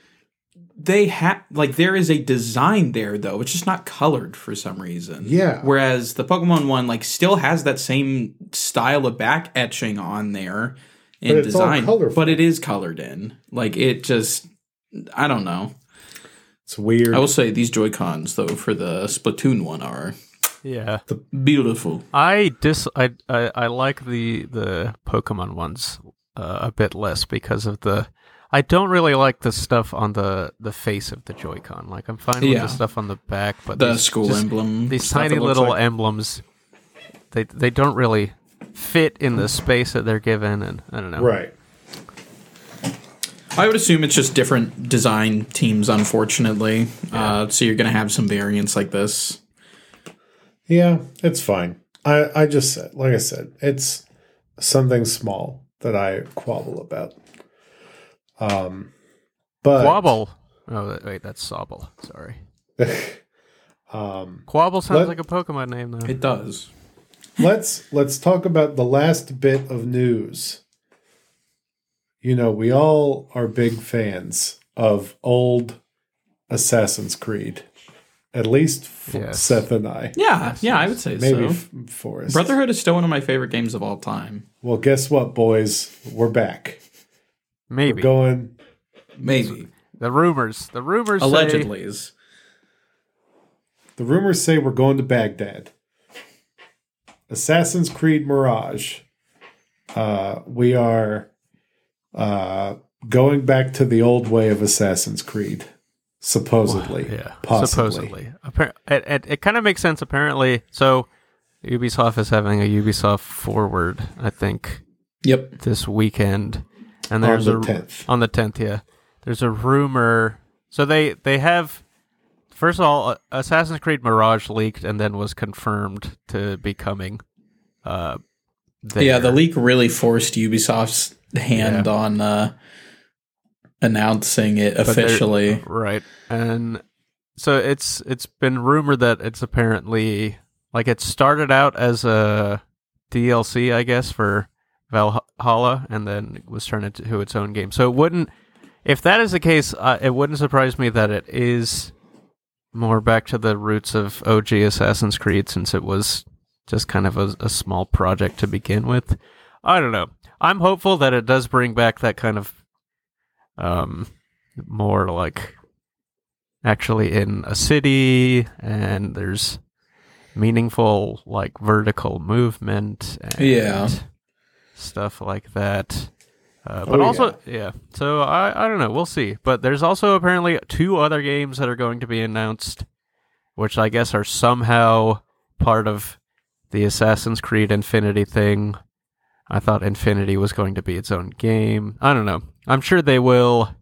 they have like there is a design there though. It's just not colored for some reason. Yeah. Whereas the Pokemon one like still has that same style of back etching on there in But design, but it is colored in. Like it just I don't know. it's weird. I will say these Joy Cons though for the Splatoon one are Yeah, beautiful. I dis I, I I like the the Pokemon ones uh, a bit less because of the. I don't really like the stuff on the the face of the Joy-Con. Like I'm fine with the stuff on the back, but The these school just- emblem. these tiny little like. emblems, they they don't really fit in the space that they're given, and I don't know. right. I would assume it's just different design teams, unfortunately. Uh, so you're going to have some variants like this. Yeah, it's fine. I, I just said, like I said, it's something small that I quabble about. Um, but Quabble. Oh wait, that's Sobble. Sorry. um, (laughs) Quabble sounds Let- like a Pokemon name though. It does. Let's let's talk about the last bit of news. You know, we all are big fans of old Assassin's Creed. At least Yes. Seth and I. Yeah, yeah, I would say Maybe so. f- Forrest. Brotherhood is still one of my favorite games of all time. Well, guess what, boys? We're back. Maybe Going Maybe. the rumors. The rumors say- Allegedly is. The rumors say we're going to Baghdad. Assassin's Creed Mirage. Uh, we are uh, going back to the old way of Assassin's Creed, supposedly. Yeah, possibly. supposedly. Appar- it it, it kind of makes sense. Apparently, so Ubisoft is having a Ubisoft Forward, I think, Yep. this weekend, and there's the a 10th. on the tenth. Yeah, there's a rumor. So they they have first of all, uh, Assassin's Creed Mirage leaked and then was confirmed to be coming. Uh, Yeah, the leak really forced Ubisoft's hand Yeah. on uh, announcing it officially. right and so it's it's been rumored that it's apparently like it started out as a DLC I guess for Valhalla and then it was turned into its own game so it wouldn't if that is the case uh, it wouldn't surprise me that it is more back to the roots of OG Assassin's Creed since it was just kind of a, a small project to begin with. I don't know. I'm hopeful that it does bring back that kind of um more like actually in a city and there's meaningful like vertical movement and Yeah. stuff like that uh, but Oh, also yeah. so I, I don't know. We'll see. But there's also apparently two other games that are going to be announced which i guess are somehow part of the assassin's creed infinity thing. I thought infinity was going to be its own game. I don't know. I'm sure they will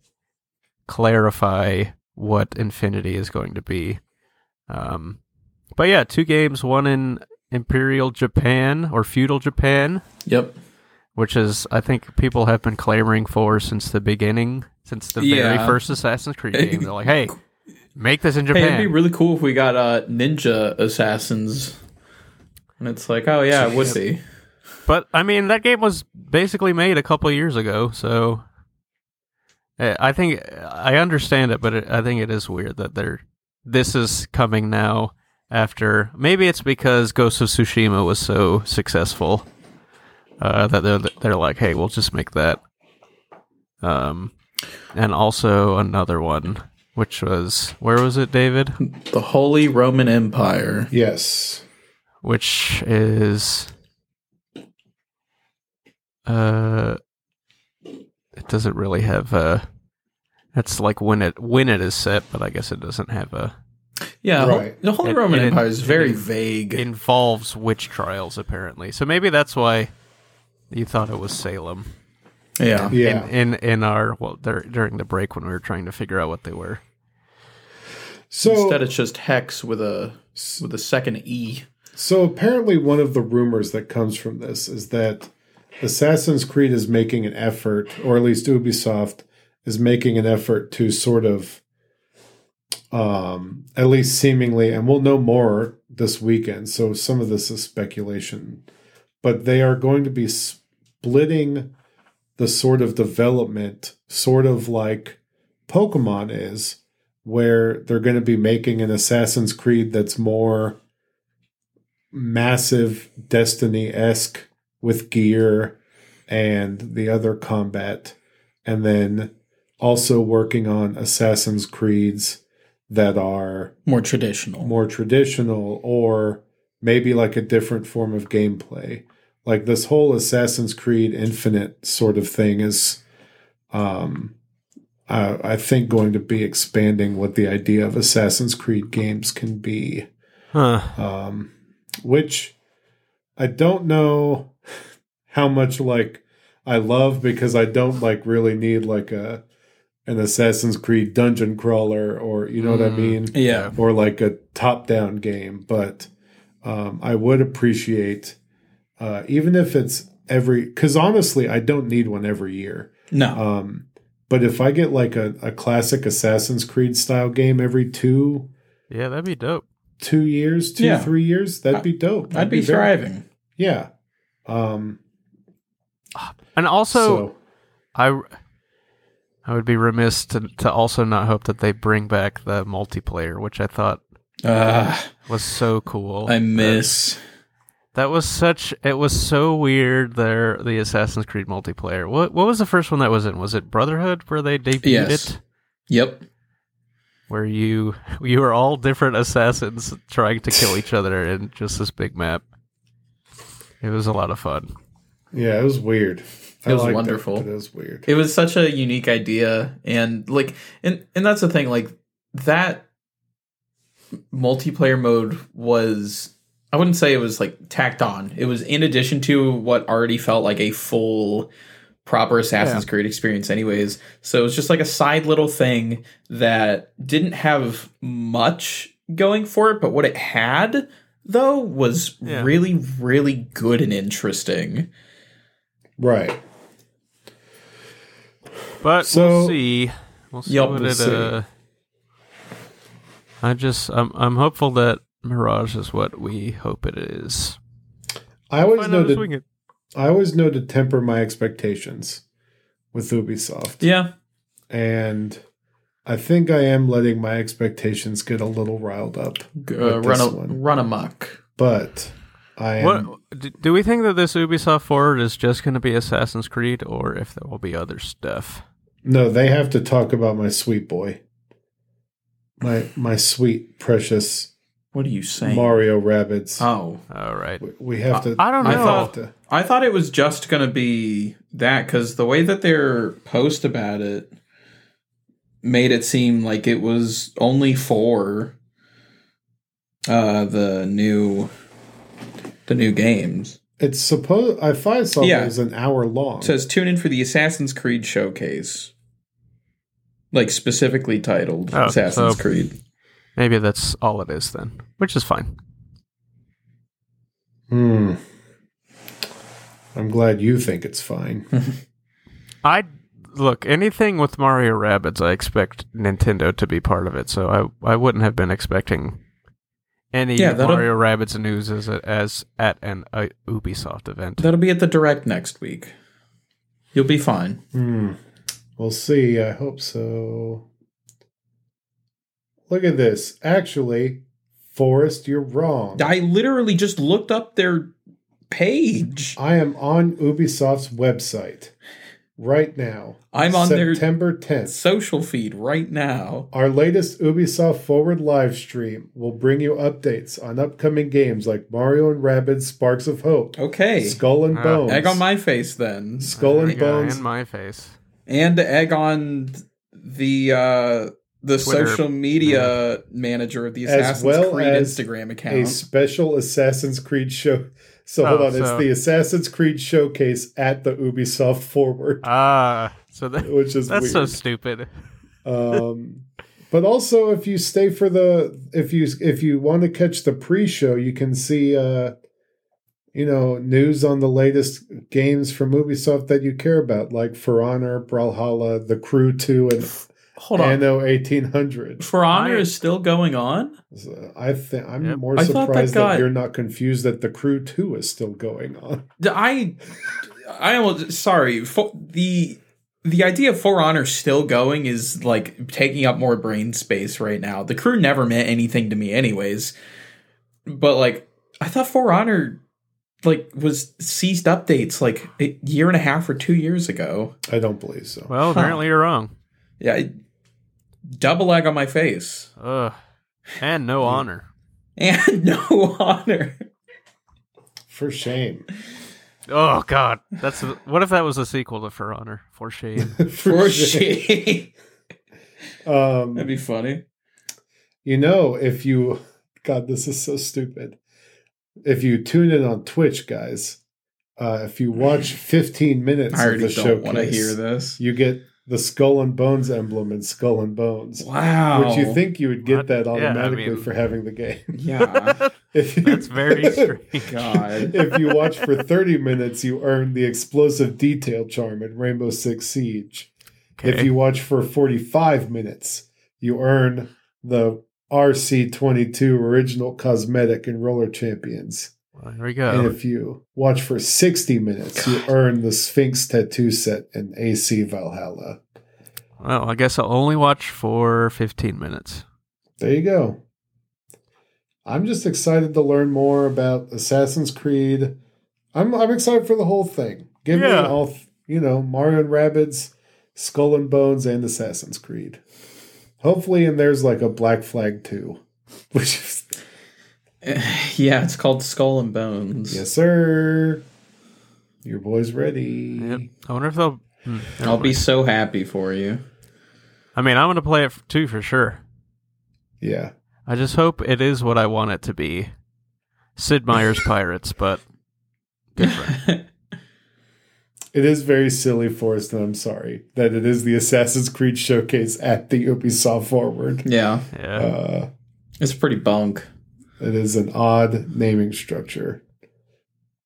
clarify what Infinity is going to be. Um, but yeah, two games, one in Imperial Japan or feudal Japan, Yep. Which is I think people have been clamoring for since the beginning, since the very first Assassin's Creed game. They're like, hey, make this in Hey, Japan. it'd be really cool if we got uh, ninja assassins. And it's like, oh yeah, it would be. But I mean, that game was basically made a couple years ago, so eh, I think I understand it, but it, I think it is weird that they're this is coming now after. Maybe it's because Ghost of Tsushima was so successful uh, that they're they're like, hey, we'll just make that. Um, and also another one, which was where was it, David? The Holy Roman Empire. Yes. which is uh it doesn't really have a that's like when it when it is set but i guess it doesn't have a Yeah, Right. the Holy It- Roman it- Empire is very it- vague. involves witch trials apparently so maybe that's why you thought it was salem yeah. Yeah. in in, in our well dur- during the break when we were trying to figure out what they were so Instead, it's just hex with a with a second e. So apparently, one of the rumors that comes from this is that Assassin's Creed is making an effort, or at least Ubisoft is making an effort to sort of, um, at least seemingly, and we'll know more this weekend. So some of this is speculation, but they are going to be splitting the sort of development, sort of like Pokemon is, where they're going to be making an Assassin's Creed that's more massive Destiny esque with gear and the other combat, and then also working on Assassin's Creeds that are More traditional. more traditional or maybe like a different form of gameplay. Like this whole Assassin's Creed Infinite sort of thing is, um, I, I think going to be expanding what the idea of Assassin's Creed games can be Huh. um, which I don't know how much like I love because I don't like really need like a an Assassin's Creed dungeon crawler or you know what I Mm. mean Yeah. or like a top down game, but um, I would appreciate uh, even if it's every because honestly I don't need one every year. No. Um, but if I get like a, a classic Assassin's Creed style game every two Yeah, that'd be dope. two years, two Yeah. three years, that'd be dope. I'd be very- thriving. Yeah. Um. And also, So, I I would be remiss to to also not hope that they bring back the multiplayer, which I thought Uh, was so cool. I miss. That was such. It was so weird. There, the Assassin's Creed multiplayer. What What was the first one that was in? Was it Brotherhood where they debuted Yes. it? Yep. Where you you were all different assassins trying to kill each other in just this big map. It was a lot of fun. yeah, it was weird. It was wonderful. but it was weird. It was such a unique idea, and like, and and that's the thing. Like that multiplayer mode was. I wouldn't say it was like tacked on. It was in addition to what already felt like a full proper Assassin's Creed experience anyways. So it was just like a side little thing that didn't have much going for it, but what it had though was Yeah. really really good and interesting. Right. But So- we'll see. We'll see Yup, what we'll it. see. Uh, I just I'm I'm hopeful that Mirage is what we hope it is. I always know this to weekend. I always know to temper my expectations with Ubisoft, Yeah. and I think I am letting my expectations get a little riled up. Uh, run a run amok. But I am. What do, do we think that this Ubisoft forward is just going to be Assassin's Creed, or if there will be other stuff? No, they have to talk about my sweet boy, my my sweet precious What are you saying? Mario Rabbids. Oh, All right. We- we have to. I don't we know. have to- I thought it was just gonna be that because the way that their post about it made it seem like it was only for uh the new the new games. It's supposed. I find something Yeah. is an hour long. It says tune in for the Assassin's Creed showcase. Like specifically titled Oh, Assassin's so- Creed. Maybe that's all it is then, which is fine. Hmm. I'm glad you think it's fine. (laughs) I look anything with Mario Rabbids. I expect Nintendo to be part of it, so I I wouldn't have been expecting any Yeah, Mario Rabbids news as as at an uh, Ubisoft event. That'll be at the direct next week. You'll be fine. Hmm. We'll see. I hope so. Look at this. Actually, Forrest, you're wrong. I literally just looked up their page. I am on Ubisoft's website right now. I'm on their September 10th. social feed right now. Our latest Ubisoft Forward live stream will bring you updates on upcoming games like Mario and Rabbids Sparks of Hope, Okay. Skull and Ah, Bones, Egg on my face then. Skull and Egg Bones, in my face. And egg on the uh the Twitter. social media manager of the As Assassin's well Creed as Instagram a special Assassin's Creed show. So hold Oh, on, it's the Assassin's Creed showcase at the Ubisoft Forward, (laughs) Ah, so that, (laughs) which is that's so stupid. um, but also, if you stay for the if you if you want to catch the pre-show, you can see uh, you know news on the latest games from Ubisoft that you care about, like For Honor, Brawlhalla, The Crew 2, and Hold on. Anno 1800. For Honor I- is still going on? Uh, I think I'm Yep. more I thought that surprised that, got- you're not confused that The Crew 2 is still going on. I I almost sorry for the the idea of For Honor still going is like taking up more brain space right now. The crew never meant anything to me, anyways. But like, I thought For Honor like was ceased updates like a year and a half or two years ago. I don't believe so. Well, apparently you're wrong. Yeah, I- double egg on my face Ugh. And no honor. and (laughs) no honor. For shame. Oh God, that's what if that was a sequel to For Honor? For shame. (laughs) For shame. Um, That'd be funny. You know, if you, God, this is so stupid. If you tune in on Twitch, guys, uh, if you watch (laughs) 15 minutes I of the don't want to showcase, hear this. you get the Skull and Bones emblem in Skull and Bones. Wow. Which you think you would get What? that Yeah, I automatically mean- for having the game. Yeah. (laughs) If you- That's very (laughs) strange. God. if you watch for 30 minutes, you earn the explosive detail charm in Rainbow Six Siege. If you watch for 45 minutes, you earn the RC22 original cosmetic in Roller Champions. There we And go. if you watch for 60 minutes, you earn the Sphinx tattoo set in AC Valhalla. Well, I guess I'll only watch for 15 minutes. There you go. I'm just excited to learn more about Assassin's Creed. I'm I'm excited for the whole thing. Give Yeah. me all you know, Mario and Rabbids, Skull and Bones, and Assassin's Creed. Hopefully, and there's like a Black Flag too, (laughs) which is (sighs) yeah, it's called Skull and Bones. yes, sir. Your boy's ready. Yep. I wonder if they'll. hmm, I'll be so happy for you. I mean, I'm going to play it too for sure. Yeah, I just hope it is what I want it to be. Sid Meier's (laughs) Pirates, but different. (laughs) it is very silly, Forrest, and I'm sorry that it is the Assassin's Creed showcase at the Ubisoft Forward. yeah, Yeah. Uh, it's pretty bunk. It is an odd naming structure,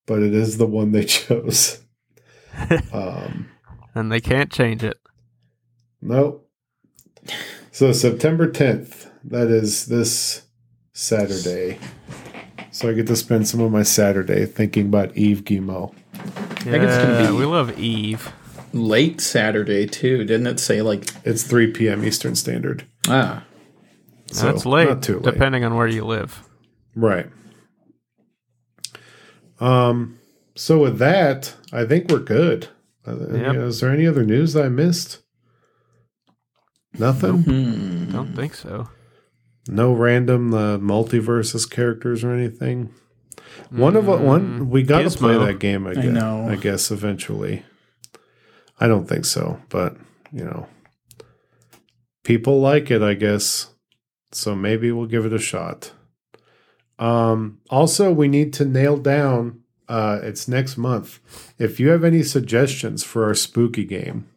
but it is the one they (laughs) chose. um, and they can't change it. nope. So September 10th, that is this Saturday. So I get to spend some of my Saturday thinking about Yves Guillemot. think it's gonna Yeah, be- We love Yves. Late Saturday too, didn't it say like It's 3 p.m. Eastern Standard. ah? So That's late, Not too late. depending on where you live. Right. Um. So with that, I think we're good. Uh, Yep. Is there any other news that I missed? Nothing. Hmm. Don't think so. No random uh, MultiVersus characters or anything. One of one we got to play that game. I know. I guess eventually. I don't think so, but you know, people like it. I guess so. Maybe we'll give it a shot. Um. Also, we need to nail down. Uh, it's next month. If you have any suggestions for our spooky game,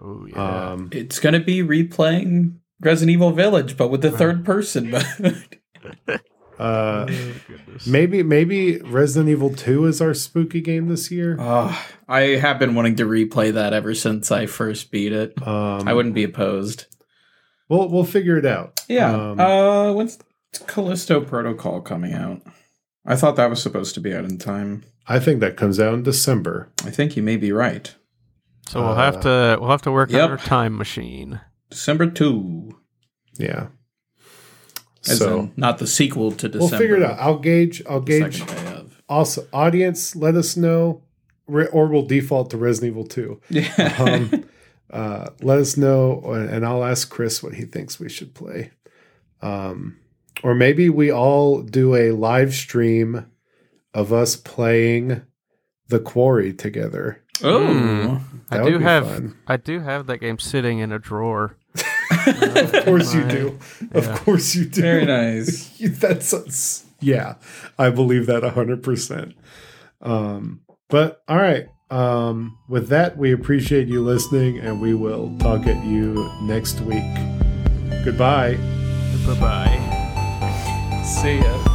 Oh yeah. um, It's gonna be replaying Resident Evil Village, but with the third person mode. (laughs) (laughs) uh, Oh, maybe maybe Resident Evil Two is our spooky game this year. Ah, I have been wanting to replay that ever since I first beat it. Um, I wouldn't be opposed. We'll we'll figure it out. Yeah. Um, uh, when's Callisto Protocol coming out? I thought that was supposed to be out in time. I think that comes out in December. I think you may be right. So we'll have to we'll have to work Yep. on our time machine. December two, Yeah. as so in not the sequel to December. we'll figure it out. I'll gauge. I'll gauge. second day of. Also, audience, let us know, re- or we'll default to Resident Evil Two. Yeah. Um, (laughs) uh, let us know, and I'll ask Chris what he thinks we should play. Um, or maybe we all do a live stream of us playing the Quarry together. oh. I do have fun. I do have that game sitting in a drawer. of course you my- do. Of course you do. very (laughs) nice. That's that's- yeah, I believe that hundred percent. Um, but all right. Um, with that, we appreciate you listening, and we will talk at you next week. Goodbye. Bye bye. See ya.